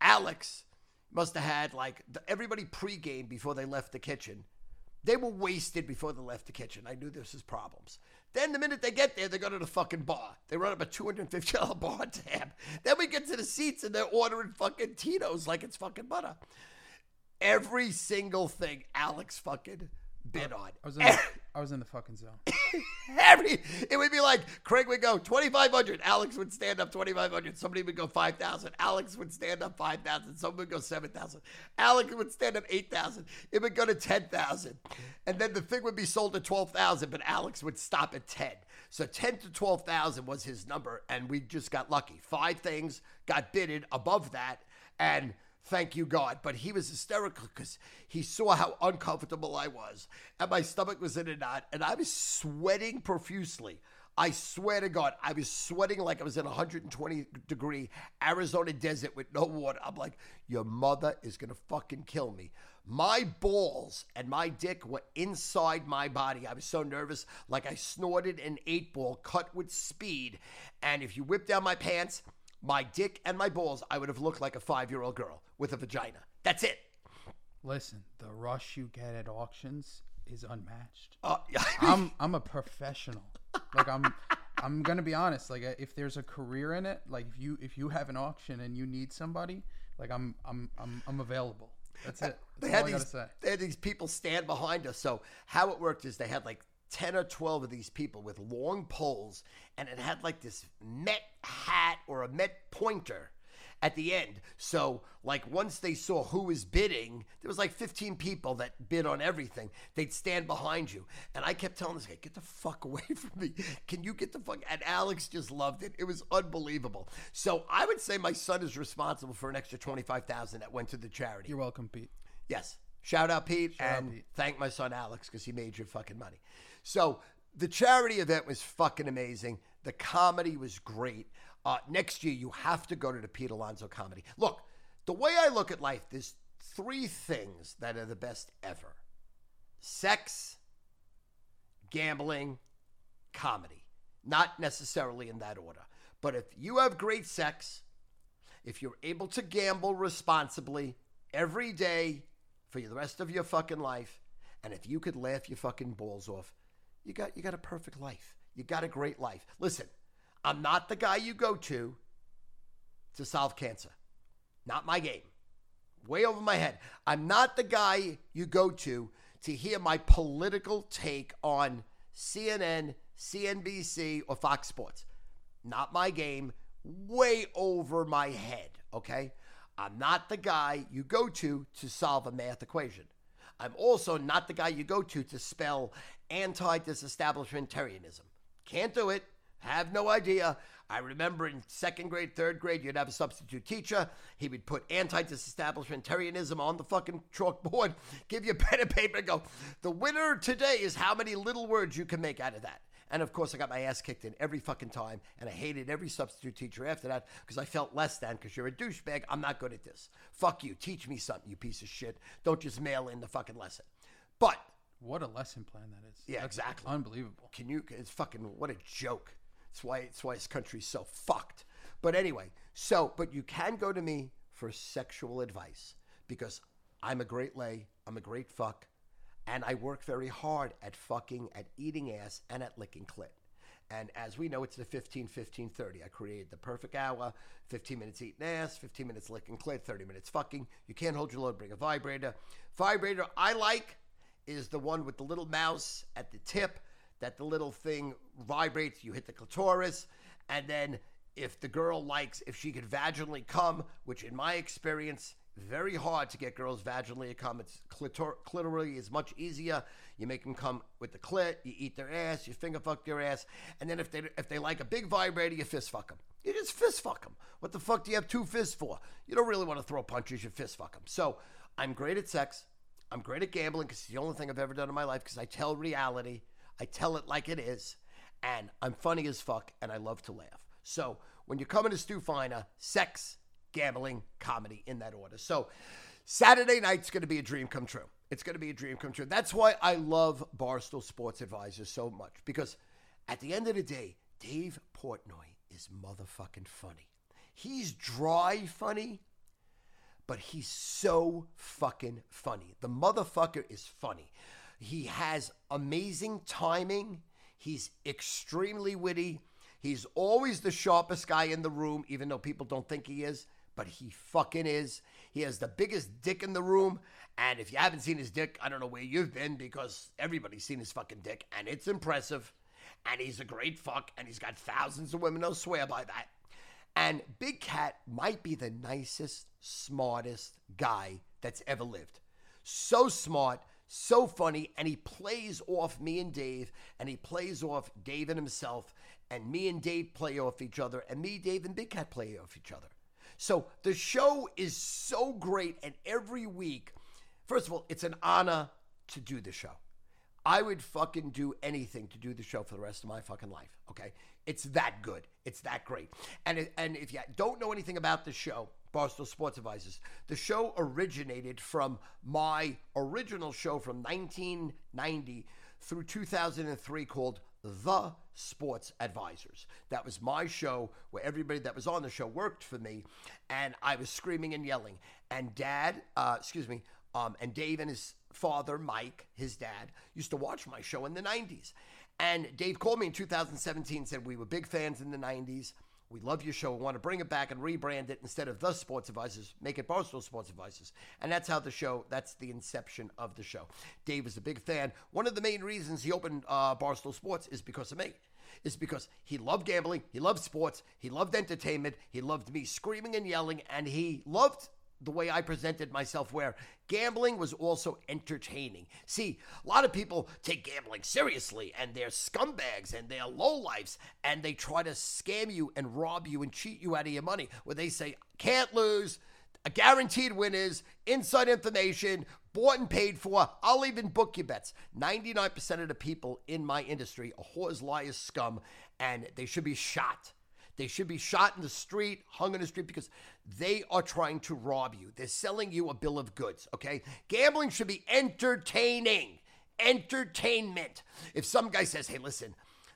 Alex must have had like everybody pregame before they left the kitchen. They were wasted before they left the kitchen. I knew this was problems. Then the minute they get there, they go to the fucking bar. They run up a $250 bar tab. Then we get to the seats and they're ordering fucking Tito's like it's fucking butter. Every single thing Alex fucking bid on. I was I was in the fucking zone. Every it would be like Craig would go twenty five hundred. Alex would stand up twenty five hundred. Somebody would go five thousand. Alex would stand up five thousand. Someone would go seven thousand. Alex would stand up eight thousand. It would go to ten thousand, and then the thing would be sold to twelve thousand. But Alex would stop at ten. So ten to twelve thousand was his number, and we just got lucky. Five things got bidded above that, and Thank you, God. But he was hysterical because he saw how uncomfortable I was. And my stomach was in a knot. And I was sweating profusely. I swear to God, I was sweating like I was in a 120 degree Arizona desert with no water. I'm like, your mother is going to fucking kill me. My balls and my dick were inside my body. I was so nervous, like I snorted an eight ball cut with speed. And if you whip down my pants, my dick and my balls, I would have looked like a five year old girl with a vagina. That's it. Listen, the rush you get at auctions is unmatched. Uh, I'm I'm a professional. Like I'm I'm gonna be honest. Like if there's a career in it, like if you if you have an auction and you need somebody, like I'm I'm I'm I'm available. That's it. That's they had these they had these people stand behind us. So how it worked is they had like 10 or 12 of these people with long poles and it had like this Met hat or a Met pointer at the end. So, like, once they saw who was bidding, there was like 15 people that bid on everything. They'd stand behind you. And I kept telling this guy, get the fuck away from me. Can you get the fuck? And Alex just loved it. It was unbelievable. So, I would say my son is responsible for an extra 25000 that went to the charity. You're welcome, Pete. Yes. Shout out, Pete. Shout and out, Pete. thank my son, Alex, because he made your fucking money. So, the charity event was fucking amazing. The comedy was great. Uh, next year, you have to go to the Pete Alonso comedy. Look, the way I look at life, there's three things that are the best ever sex, gambling, comedy. Not necessarily in that order. But if you have great sex, if you're able to gamble responsibly every day for the rest of your fucking life, and if you could laugh your fucking balls off, you got you got a perfect life. You got a great life. Listen, I'm not the guy you go to to solve cancer. Not my game. Way over my head. I'm not the guy you go to to hear my political take on CNN, CNBC, or Fox Sports. Not my game. Way over my head, okay? I'm not the guy you go to to solve a math equation. I'm also not the guy you go to to spell anti disestablishmentarianism. Can't do it. Have no idea. I remember in second grade, third grade, you'd have a substitute teacher. He would put anti disestablishmentarianism on the fucking chalkboard, give you a pen and paper, and go, the winner today is how many little words you can make out of that. And of course, I got my ass kicked in every fucking time, and I hated every substitute teacher after that because I felt less than because you're a douchebag. I'm not good at this. Fuck you. Teach me something, you piece of shit. Don't just mail in the fucking lesson. But What a lesson plan that is. Yeah, That's exactly. Unbelievable. can you? It's fucking what a joke. That's why. It's why this country's so fucked. But anyway, so but you can go to me for sexual advice because I'm a great lay. I'm a great fuck, and I work very hard at fucking, at eating ass, and at licking clit. And as we know, it's the 15 15 30. I created the perfect hour 15 minutes eating ass, 15 minutes licking clit, 30 minutes fucking. You can't hold your load, bring a vibrator. Vibrator I like is the one with the little mouse at the tip that the little thing vibrates. You hit the clitoris, and then if the girl likes, if she could vaginally come, which in my experience, very hard to get girls vaginally to come. It's clitor- clitorally is much easier. You make them come with the clit. You eat their ass. You finger fuck their ass, and then if they if they like a big vibrator, you fist fuck them. You just fist fuck them. What the fuck do you have two fists for? You don't really want to throw punches. You fist fuck them. So I'm great at sex. I'm great at gambling because it's the only thing I've ever done in my life because I tell reality. I tell it like it is. And I'm funny as fuck and I love to laugh. So when you come into Stu Feiner, sex, gambling, comedy in that order. So Saturday night's going to be a dream come true. It's going to be a dream come true. That's why I love Barstool Sports Advisors so much because at the end of the day, Dave Portnoy is motherfucking funny. He's dry funny, but he's so fucking funny. The motherfucker is funny. He has amazing timing. He's extremely witty. He's always the sharpest guy in the room, even though people don't think he is, but he fucking is. He has the biggest dick in the room. And if you haven't seen his dick, I don't know where you've been because everybody's seen his fucking dick, and it's impressive. And he's a great fuck, and he's got thousands of women who swear by that. And Big Cat might be the nicest, smartest guy that's ever lived. So smart, so funny, and he plays off me and Dave, and he plays off Dave and himself, and me and Dave play off each other, and me, Dave, and Big Cat play off each other. So the show is so great, and every week, first of all, it's an honor to do the show. I would fucking do anything to do the show for the rest of my fucking life. Okay, it's that good. It's that great. And and if you don't know anything about the show, Barstool Sports Advisors, the show originated from my original show from 1990 through 2003 called The Sports Advisors. That was my show where everybody that was on the show worked for me, and I was screaming and yelling. And Dad, uh, excuse me, um, and Dave and his father, Mike, his dad, used to watch my show in the 90s. And Dave called me in 2017 said, We were big fans in the 90s. We love your show. We want to bring it back and rebrand it instead of the Sports Advisors, make it Barstool Sports Advisors. And that's how the show, that's the inception of the show. Dave is a big fan. One of the main reasons he opened uh, Barstool Sports is because of me. Is because he loved gambling, he loved sports, he loved entertainment, he loved me screaming and yelling, and he loved the way I presented myself, where gambling was also entertaining. See, a lot of people take gambling seriously, and they're scumbags and they're lowlifes, and they try to scam you and rob you and cheat you out of your money, where they say, can't lose, a guaranteed win is inside information, bought and paid for. I'll even book your bets. 99% of the people in my industry are whores, liars, scum, and they should be shot. They should be shot in the street, hung in the street, because they are trying to rob you. They're selling you a bill of goods, okay? Gambling should be entertaining. Entertainment. If some guy says, hey, listen,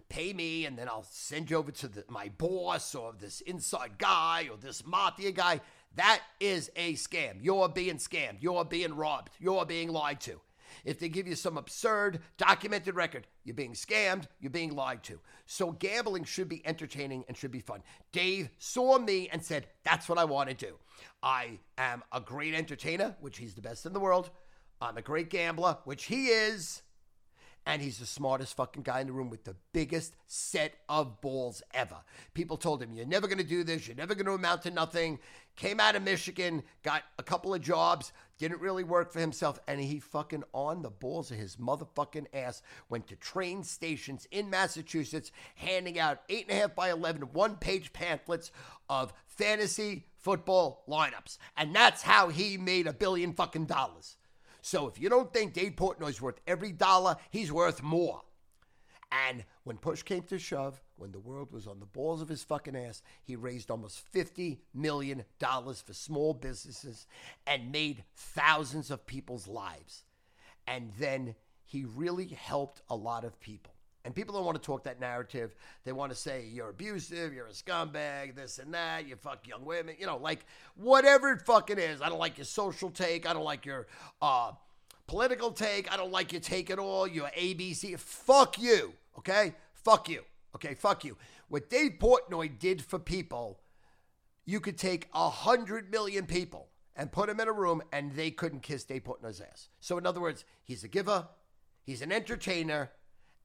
pay me and then I'll send you over to the, my boss or this inside guy or this mafia guy, that is a scam. You're being scammed. You're being robbed. You're being lied to. If they give you some absurd documented record, you're being scammed, you're being lied to. So gambling should be entertaining and should be fun. Dave saw me and said, That's what I want to do. I am a great entertainer, which he's the best in the world. I'm a great gambler, which he is. And he's the smartest fucking guy in the room with the biggest set of balls ever. People told him, You're never going to do this. You're never going to amount to nothing. Came out of Michigan, got a couple of jobs, didn't really work for himself. And he fucking on the balls of his motherfucking ass went to train stations in Massachusetts, handing out 8.5 by 11 one page pamphlets of fantasy football lineups. And that's how he made a billion fucking dollars. So if you don't think Dave Portnoy's worth every dollar, he's worth more. And when push came to shove, when the world was on the balls of his fucking ass, he raised almost $50 million for small businesses and made thousands of people's lives. And then he really helped a lot of people. And people don't want to talk that narrative. They want to say you're abusive, you're a scumbag, this and that, you fuck young women, you know, like whatever it fucking is. I don't like your social take. I don't like your uh, political take. I don't like your take at all. Your ABC. Fuck you. Okay? Fuck you. Okay? Fuck you. What Dave Portnoy did for people, you could take a hundred million people and put them in a room and they couldn't kiss Dave Portnoy's ass. So, in other words, he's a giver, he's an entertainer,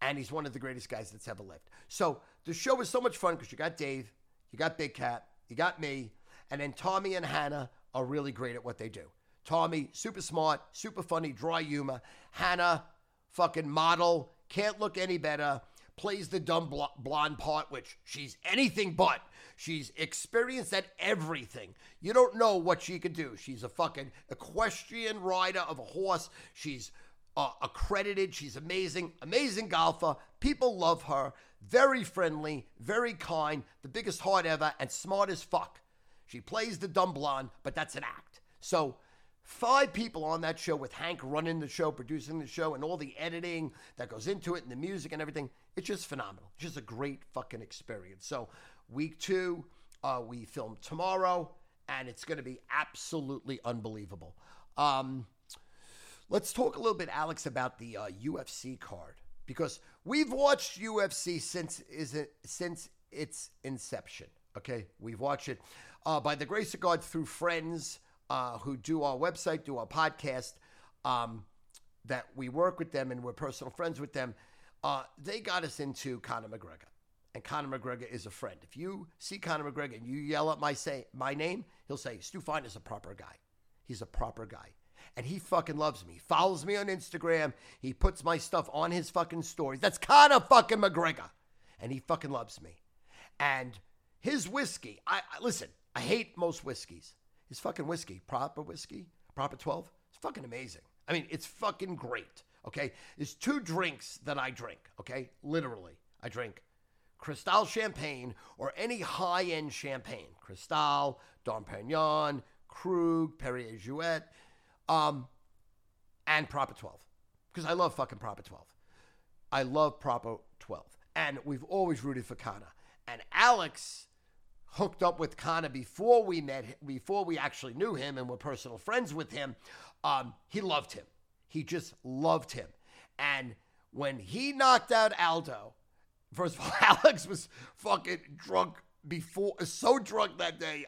and he's one of the greatest guys that's ever lived. So, the show was so much fun because you got Dave, you got Big Cat, you got me, and then Tommy and Hannah are really great at what they do. Tommy, super smart, super funny, dry humor. Hannah, fucking model, can't look any better. Plays the dumb blonde part, which she's anything but. She's experienced at everything. You don't know what she could do. She's a fucking equestrian rider of a horse. She's uh, accredited. She's amazing, amazing golfer. People love her. Very friendly, very kind, the biggest heart ever, and smart as fuck. She plays the dumb blonde, but that's an act. So Five people on that show with Hank running the show, producing the show, and all the editing that goes into it and the music and everything. It's just phenomenal. It's just a great fucking experience. So, week two, uh, we film tomorrow, and it's going to be absolutely unbelievable. Um, let's talk a little bit, Alex, about the uh, UFC card because we've watched UFC since is it since its inception. Okay, we've watched it uh, by the grace of God through friends uh, who do our website, do our podcast, um, that we work with them and we're personal friends with them, uh, they got us into Conor McGregor. And Conor McGregor is a friend. If you see Conor McGregor and you yell at my say my name, he'll say, Stu Feiner is a proper guy. He's a proper guy. And he fucking loves me. He follows me on Instagram. He puts my stuff on his fucking stories. That's Conor fucking McGregor. And he fucking loves me. And his whiskey, I, I listen, I hate most whiskeys is fucking whiskey, proper whiskey, proper 12. It's fucking amazing. I mean, it's fucking great. Okay. There's two drinks that I drink. Okay. Literally, I drink Cristal champagne or any high end champagne. Cristal, Dom Perignon, Krug, Perrier Jouet, um, and Proper 12. Because I love fucking Proper 12. I love Proper 12. And we've always rooted for Conor. And Alex hooked up with Conor before we met, before we actually knew him and were personal friends with him, um, he loved him. He just loved him. And when he knocked out Aldo, first of all, Alex was fucking drunk before, so drunk that day.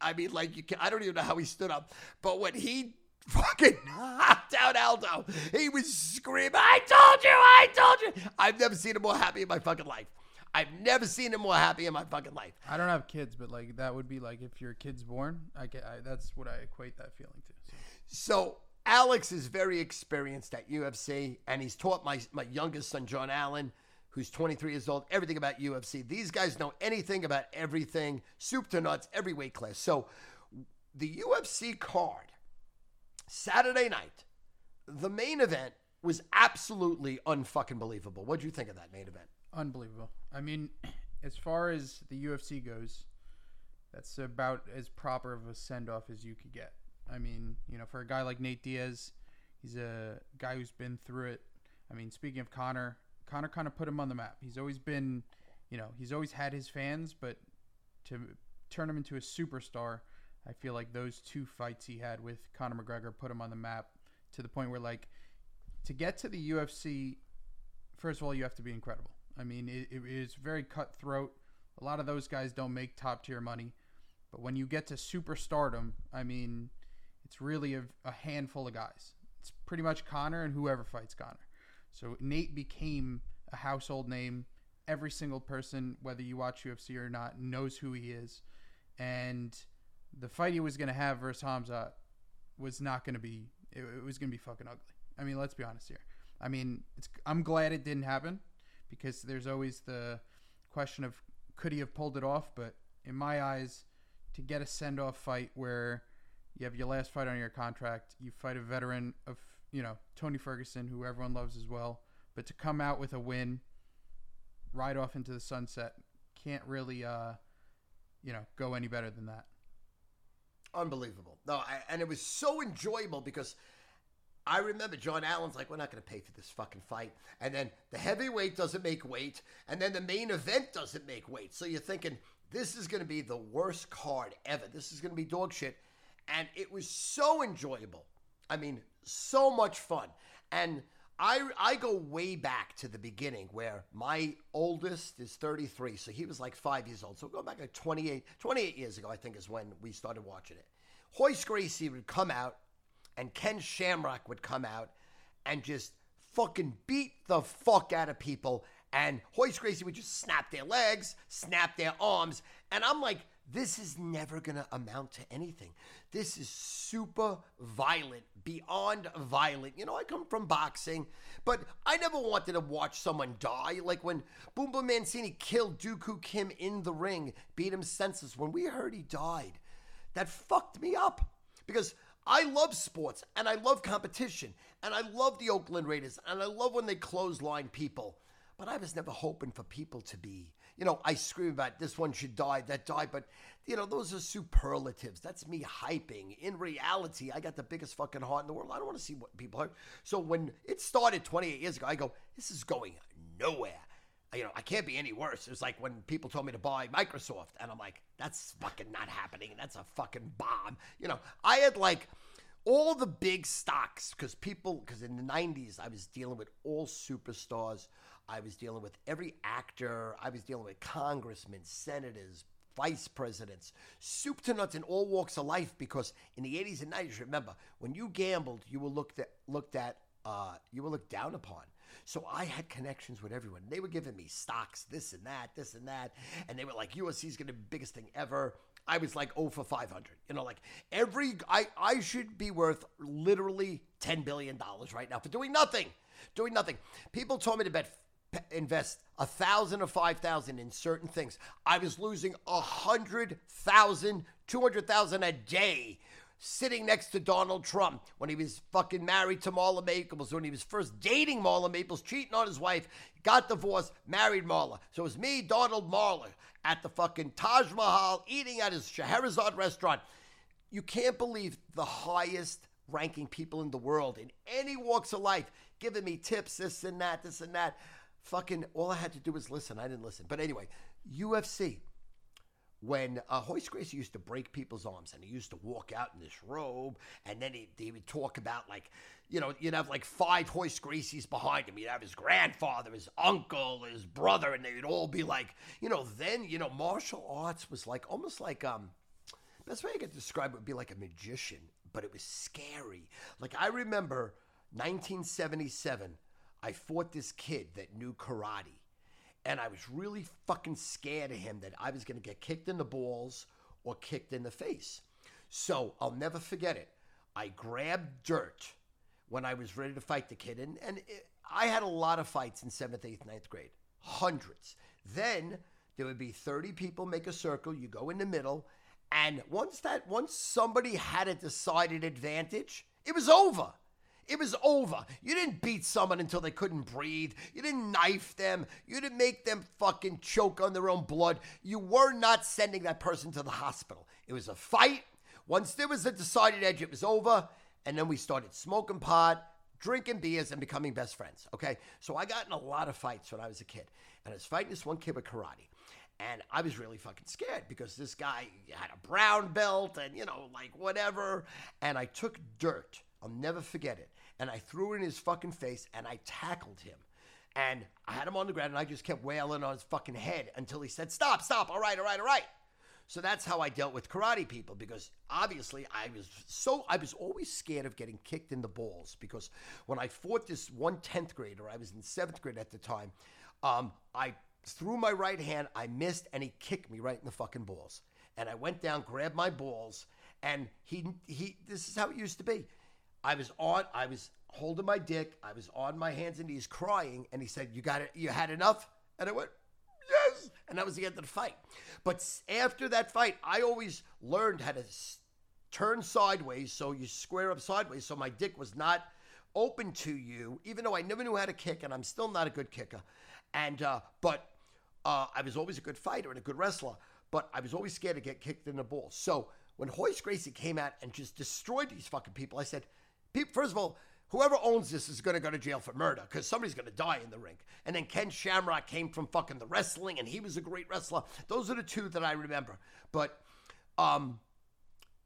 I mean, like you can, I don't even know how he stood up, but when he fucking knocked out Aldo, he was screaming, "I told you, I told you!" I've never seen him more happy in my fucking life. I've never seen him more happy in my fucking life. I don't have kids, but like that would be like if your kid's born. I get I, that's what I equate that feeling to. So. so Alex is very experienced at UFC, and he's taught my my youngest son John Allen, who's 23 years old, everything about UFC. These guys know anything about everything, soup to nuts, every weight class. So the UFC card Saturday night, the main event was absolutely unfucking believable. What'd you think of that main event? Unbelievable. I mean, as far as the UFC goes, that's about as proper of a send off as you could get. I mean, you know, for a guy like Nate Diaz, he's a guy who's been through it. I mean, speaking of Conor, Conor kind of put him on the map. He's always been, you know, he's always had his fans, but to turn him into a superstar, I feel like those two fights he had with Conor McGregor put him on the map to the point where, like, to get to the UFC, first of all, you have to be incredible. I mean, it, it is very cutthroat. A lot of those guys don't make top tier money. But when you get to superstardom, I mean, it's really a, a, handful of guys. It's pretty much Conor and whoever fights Conor. So Nate became a household name. Every single person, whether you watch UFC or not, knows who he is. And the fight he was going to have versus Hamza was not going to be, it, it was going to be fucking ugly. I mean, let's be honest here. I mean, I'm glad it didn't happen because there's always the question of could he have pulled it off? But in my eyes, to get a send off fight where you have your last fight on your contract, you fight a veteran of, you know, Tony Ferguson, who everyone loves as well, but to come out with a win, ride off into the sunset. Can't really, uh, you know, go any better than that. Unbelievable. No, I, and it was so enjoyable because I remember John Allen's like, we're not going to pay for this fucking fight. And then the heavyweight doesn't make weight. And then the main event doesn't make weight. So you're thinking, this is going to be the worst card ever. This is going to be dog shit. And it was so enjoyable. I mean, so much fun. And I, I go way back to the beginning where my oldest is 33. So he was like five years old. So go back like 28, 28 years ago, I think is when we started watching it. Royce Gracie would come out and Ken Shamrock would come out and just fucking beat the fuck out of people. And Royce Gracie would just snap their legs, snap their arms. And I'm like, this is never going to amount to anything. This is super violent, beyond violent. You know, I come from boxing, but I never wanted to watch someone die. Like when Boom Boom Mancini killed Duk Koo Kim in the ring, beat him senseless. When we heard he died, that fucked me up because I love sports and I love competition and I love the Oakland Raiders and I love when they clothesline people. But I was never hoping for people to be, you know, I scream about this one should die, that die, but you know, those are superlatives. That's me hyping. In reality, I got the biggest fucking heart in the world. I don't want to see what people are. So when it started 28 years ago, I go, this is going nowhere you know, I can't be any worse. It was like when people told me to buy Microsoft, and I'm like, that's fucking not happening. That's a fucking bomb. You know, I had like all the big stocks because people, because in the 90s, I was dealing with all superstars. I was dealing with every actor. I was dealing with congressmen, senators, vice presidents, soup to nuts in all walks of life. Because in the 80s and 90s, remember, when you gambled, you were looked at, looked at, uh, you were looked down upon. So I had connections with everyone. They were giving me stocks, this and that, this and that. And they were like, USC is going to be the biggest thing ever. I was like oh, for 500. You know, like every, I, I should be worth literally $10 billion right now for doing nothing. Doing nothing. People told me to bet invest a thousand or five thousand in certain things. I was losing a hundred thousand, two hundred thousand a day sitting next to Donald Trump when he was fucking married to Marla Maples, when he was first dating Marla Maples, cheating on his wife, got divorced, married Marla. So it was me, Donald Marla, at the fucking Taj Mahal, eating at his Scheherazade restaurant. You can't believe the highest ranking people in the world in any walks of life giving me tips, this and that, this and that. Fucking, all I had to do was listen. I didn't listen. But anyway, UFC when uh, Royce Gracie used to break people's arms and he used to walk out in this robe and then he, he would talk about like, you know, you'd have like five Royce Gracies behind him. You'd have his grandfather, his uncle, his brother, and they'd all be like, you know, then, you know, martial arts was like almost like, um, best way I could describe it would be like a magician, but it was scary. Like I remember 1977, I fought this kid that knew karate and I was really fucking scared of him that I was going to get kicked in the balls or kicked in the face. So I'll never forget it. I grabbed dirt when I was ready to fight the kid, and, and it, I had a lot of fights in seventh, eighth, ninth grade, hundreds. Then there would be 30 people make a circle, you go in the middle, and once that once somebody had a decided advantage, it was over. It was over. You didn't beat someone until they couldn't breathe. You didn't knife them. You didn't make them fucking choke on their own blood. You were not sending that person to the hospital. It was a fight. Once there was a decided edge, it was over. And then we started smoking pot, drinking beers, and becoming best friends. Okay. So I got in a lot of fights when I was a kid. And I was fighting this one kid with karate. And I was really fucking scared because this guy had a brown belt and, you know, like whatever. And I took dirt. I'll never forget it and I threw it in his fucking face and I tackled him. And I had him on the ground and I just kept wailing on his fucking head until he said, Stop, stop, all right, all right, all right. So that's how I dealt with karate people because obviously I was so, I was always scared of getting kicked in the balls because when I fought this one 10th grader, I was in seventh grade at the time, um, I threw my right hand, I missed, and he kicked me right in the fucking balls. And I went down, grabbed my balls, and he, he, this is how it used to be. I was on, I was holding my dick, I was on my hands and knees crying, and he said, "You got it? You had enough?" And I went, "Yes." And that was the end of the fight. But after that fight, I always learned how to turn sideways, so you square up sideways, so my dick was not open to you, even though I never knew how to kick, and I'm still not a good kicker. And uh, but uh, I was always a good fighter and a good wrestler, but I was always scared to get kicked in the balls. So when Royce Gracie came out and just destroyed these fucking people, I said, "Peop- first of all, whoever owns this is going to go to jail for murder because somebody's going to die in the ring. And then Ken Shamrock came from fucking the wrestling and he was a great wrestler. Those are the two that I remember. But um,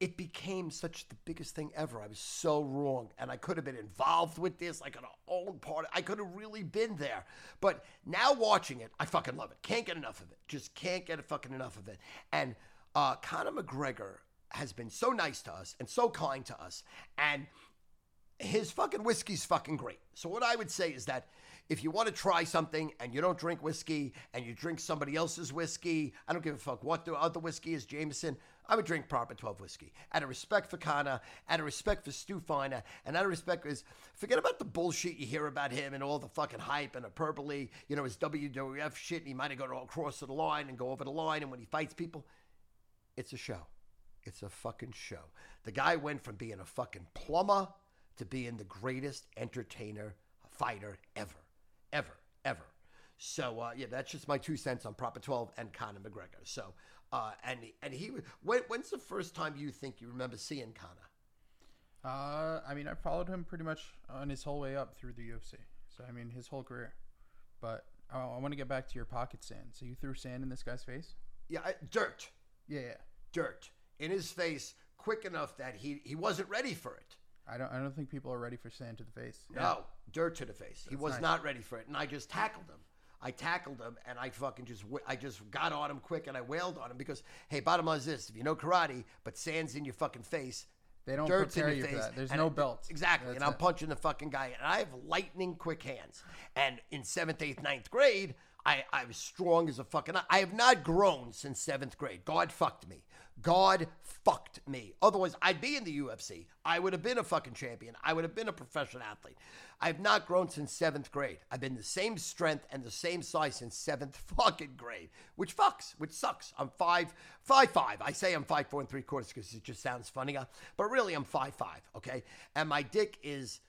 it became such the biggest thing ever. I was so wrong, and I could have been involved with this. I could have owned part. I could have really been there. But now watching it, I fucking love it. Can't get enough of it. Just can't get fucking enough of it. And uh, Conor McGregor has been so nice to us and so kind to us, and his fucking whiskey's fucking great. So what I would say is that if you want to try something and you don't drink whiskey and you drink somebody else's whiskey, I don't give a fuck what the other whiskey is, Jameson. I would drink proper 12 whiskey. Out of respect for Conor, out of respect for Stu Feiner, and out of respect is forget about the bullshit you hear about him and all the fucking hype and hyperbole, you know, his WWF shit, and he might have gone all across the line and go over the line, and when he fights people, it's a show. It's a fucking show. The guy went from being a fucking plumber to being the greatest entertainer, fighter ever, ever, ever. So uh, yeah, that's just my two cents on Proper 12 and Conor McGregor. So uh, and and he when, when's the first time you think you remember seeing Conor? Uh, I mean, I followed him pretty much on his whole way up through the UFC. So I mean, his whole career. But I, I want to get back to your pocket sand. So you threw sand in this guy's face? Yeah, I, dirt, Yeah, yeah. dirt in his face, quick enough that he he wasn't ready for it. I don't. I don't think people are ready for sand to the face. Yeah. No, dirt to the face. he was nice. not ready for it, and I just tackled him. I tackled him, and I fucking just I just got on him quick, and I wailed on him because hey, bottom line is this: if you know karate, but sand's in your fucking face, They don't dirt's in prepare your you for face, that. There's no it- belt. Exactly, That's and I'm it. punching the fucking guy, and I have lightning quick hands. And in seventh, eighth, ninth grade, I I was strong as a fucking. I have not grown since seventh grade. God fucked me. God fucked me. Otherwise, I'd be in the UFC. I would have been a fucking champion. I would have been a professional athlete. I've not grown since seventh grade. I've been the same strength and the same size since seventh fucking grade, which fucks, which sucks. I'm five, five, five. I say I'm five, four and three quarters because it just sounds funnier, but really I'm five, five. Okay, and my dick is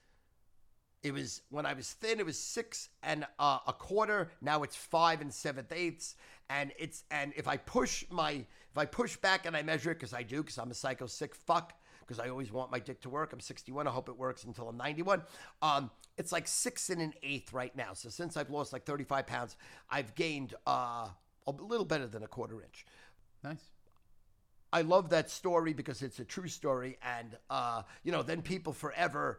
it was when I was thin, it was six and uh, a quarter. Now it's five and seventh eighths, and it's and if I push my if I push back and I measure it because I do because I'm a psycho sick fuck because I always want my dick to work. I'm 61. I hope it works until I'm 91. Um, it's like six and an eighth right now. So since I've lost like 35 pounds, I've gained uh, a little better than a quarter inch. Nice. I love that story because it's a true story, and uh, you know, then people forever.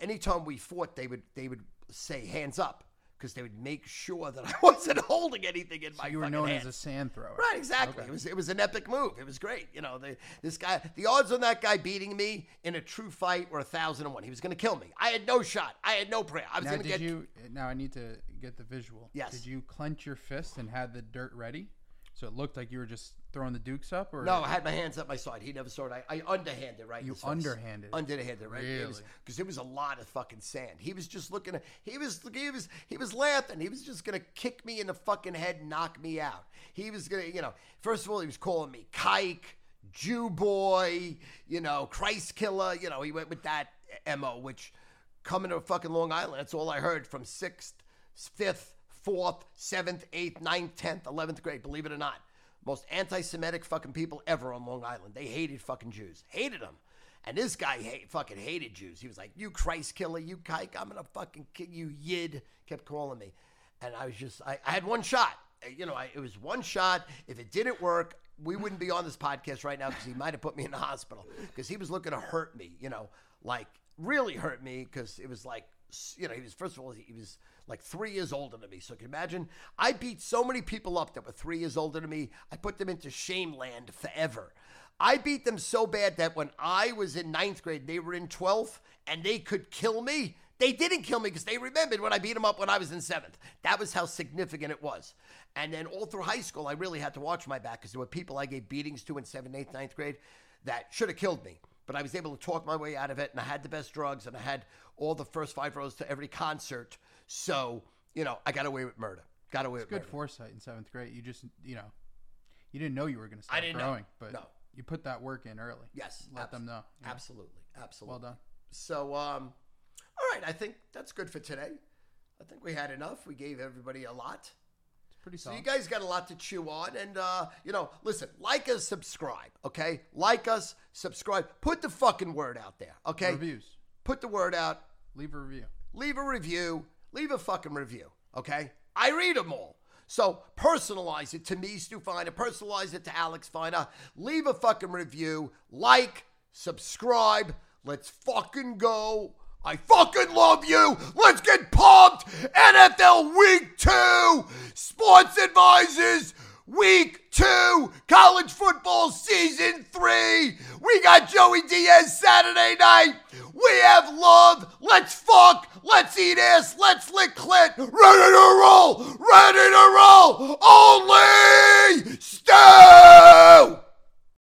Anytime we fought, they would they would say hands up because they would make sure that I wasn't holding anything in my You were known hands. as a sand thrower. Right, exactly. It was it was an epic move. It was great. You know, the, this guy, the odds on that guy beating me in a true fight were a thousand and one. He was going to kill me. I had no shot. I had no prayer. I was going to did get. you? Now I need to get the visual. Yes. Did you clench your fist and had the dirt ready, so it looked like you were just throwing the dukes up, or No, I had my hands up my side. He never saw it. I, I underhanded right. You underhanded? Underhanded right. Really? Because it was a lot of fucking sand. He was just looking at. He was he was he was laughing. He was just gonna kick me in the fucking head, and knock me out. He was gonna, you know. First of all, he was calling me kike, Jew boy, you know, Christ killer. You know, he went with that mo, which coming to fucking Long Island. That's all I heard from sixth, fifth, fourth, seventh, eighth, ninth, tenth, eleventh grade. Believe it or not most anti-Semitic fucking people ever on Long Island. They hated fucking Jews, hated them. And this guy hate, fucking hated Jews. He was like, "You Christ killer, you kike, I'm gonna fucking kill you, yid." Kept calling me, and I was just, I, I had one shot. Uh, You know, I, it was one shot. If it didn't work, we wouldn't be on this podcast right now because he might have put me in the hospital because he was looking to hurt me. You know, like really hurt me because it was like, you know, he was first of all he was like three years older than me. So can imagine? I beat so many people up that were three years older than me. I put them into shame land forever. I beat them so bad that when I was in ninth grade, they were in 12th and they could kill me. They didn't kill me because they remembered when I beat them up when I was in seventh. That was how significant it was. And then all through high school, I really had to watch my back because there were people I gave beatings to in seventh, eighth, ninth grade that should have killed me. But I was able to talk my way out of it, and I had the best drugs, and I had all the first five rows to every concert. So, you know, I got away with murder. Got away with good murder. foresight in seventh grade. You just, you know, you didn't know you were going to start didn't know. growing, but No. you put that work in early. Yes, Let them know. know? Absolutely, absolutely. Well done. So, um, all right, I think that's good for today. I think we had enough. We gave everybody a lot. Pretty So you guys got a lot to chew on, and uh, you know, listen, like us, subscribe, okay? Like us, subscribe. Put the fucking word out there, okay? Reviews. Put the word out. Leave a review. Leave a review. Leave a fucking review, okay? I read them all. So personalize it to me, Stu Feiner. Personalize it to Alex Feiner. Leave a fucking review. Like, subscribe. Let's fucking go. I fucking love you. Let's get pumped. NFL Week 2. Sports Advisors Week 2. College Football Season 3. We got Joey Diaz Saturday night. We have love. Let's fuck. Let's eat ass. Let's lick clit. Ready to roll. Ready to roll. Only Stu.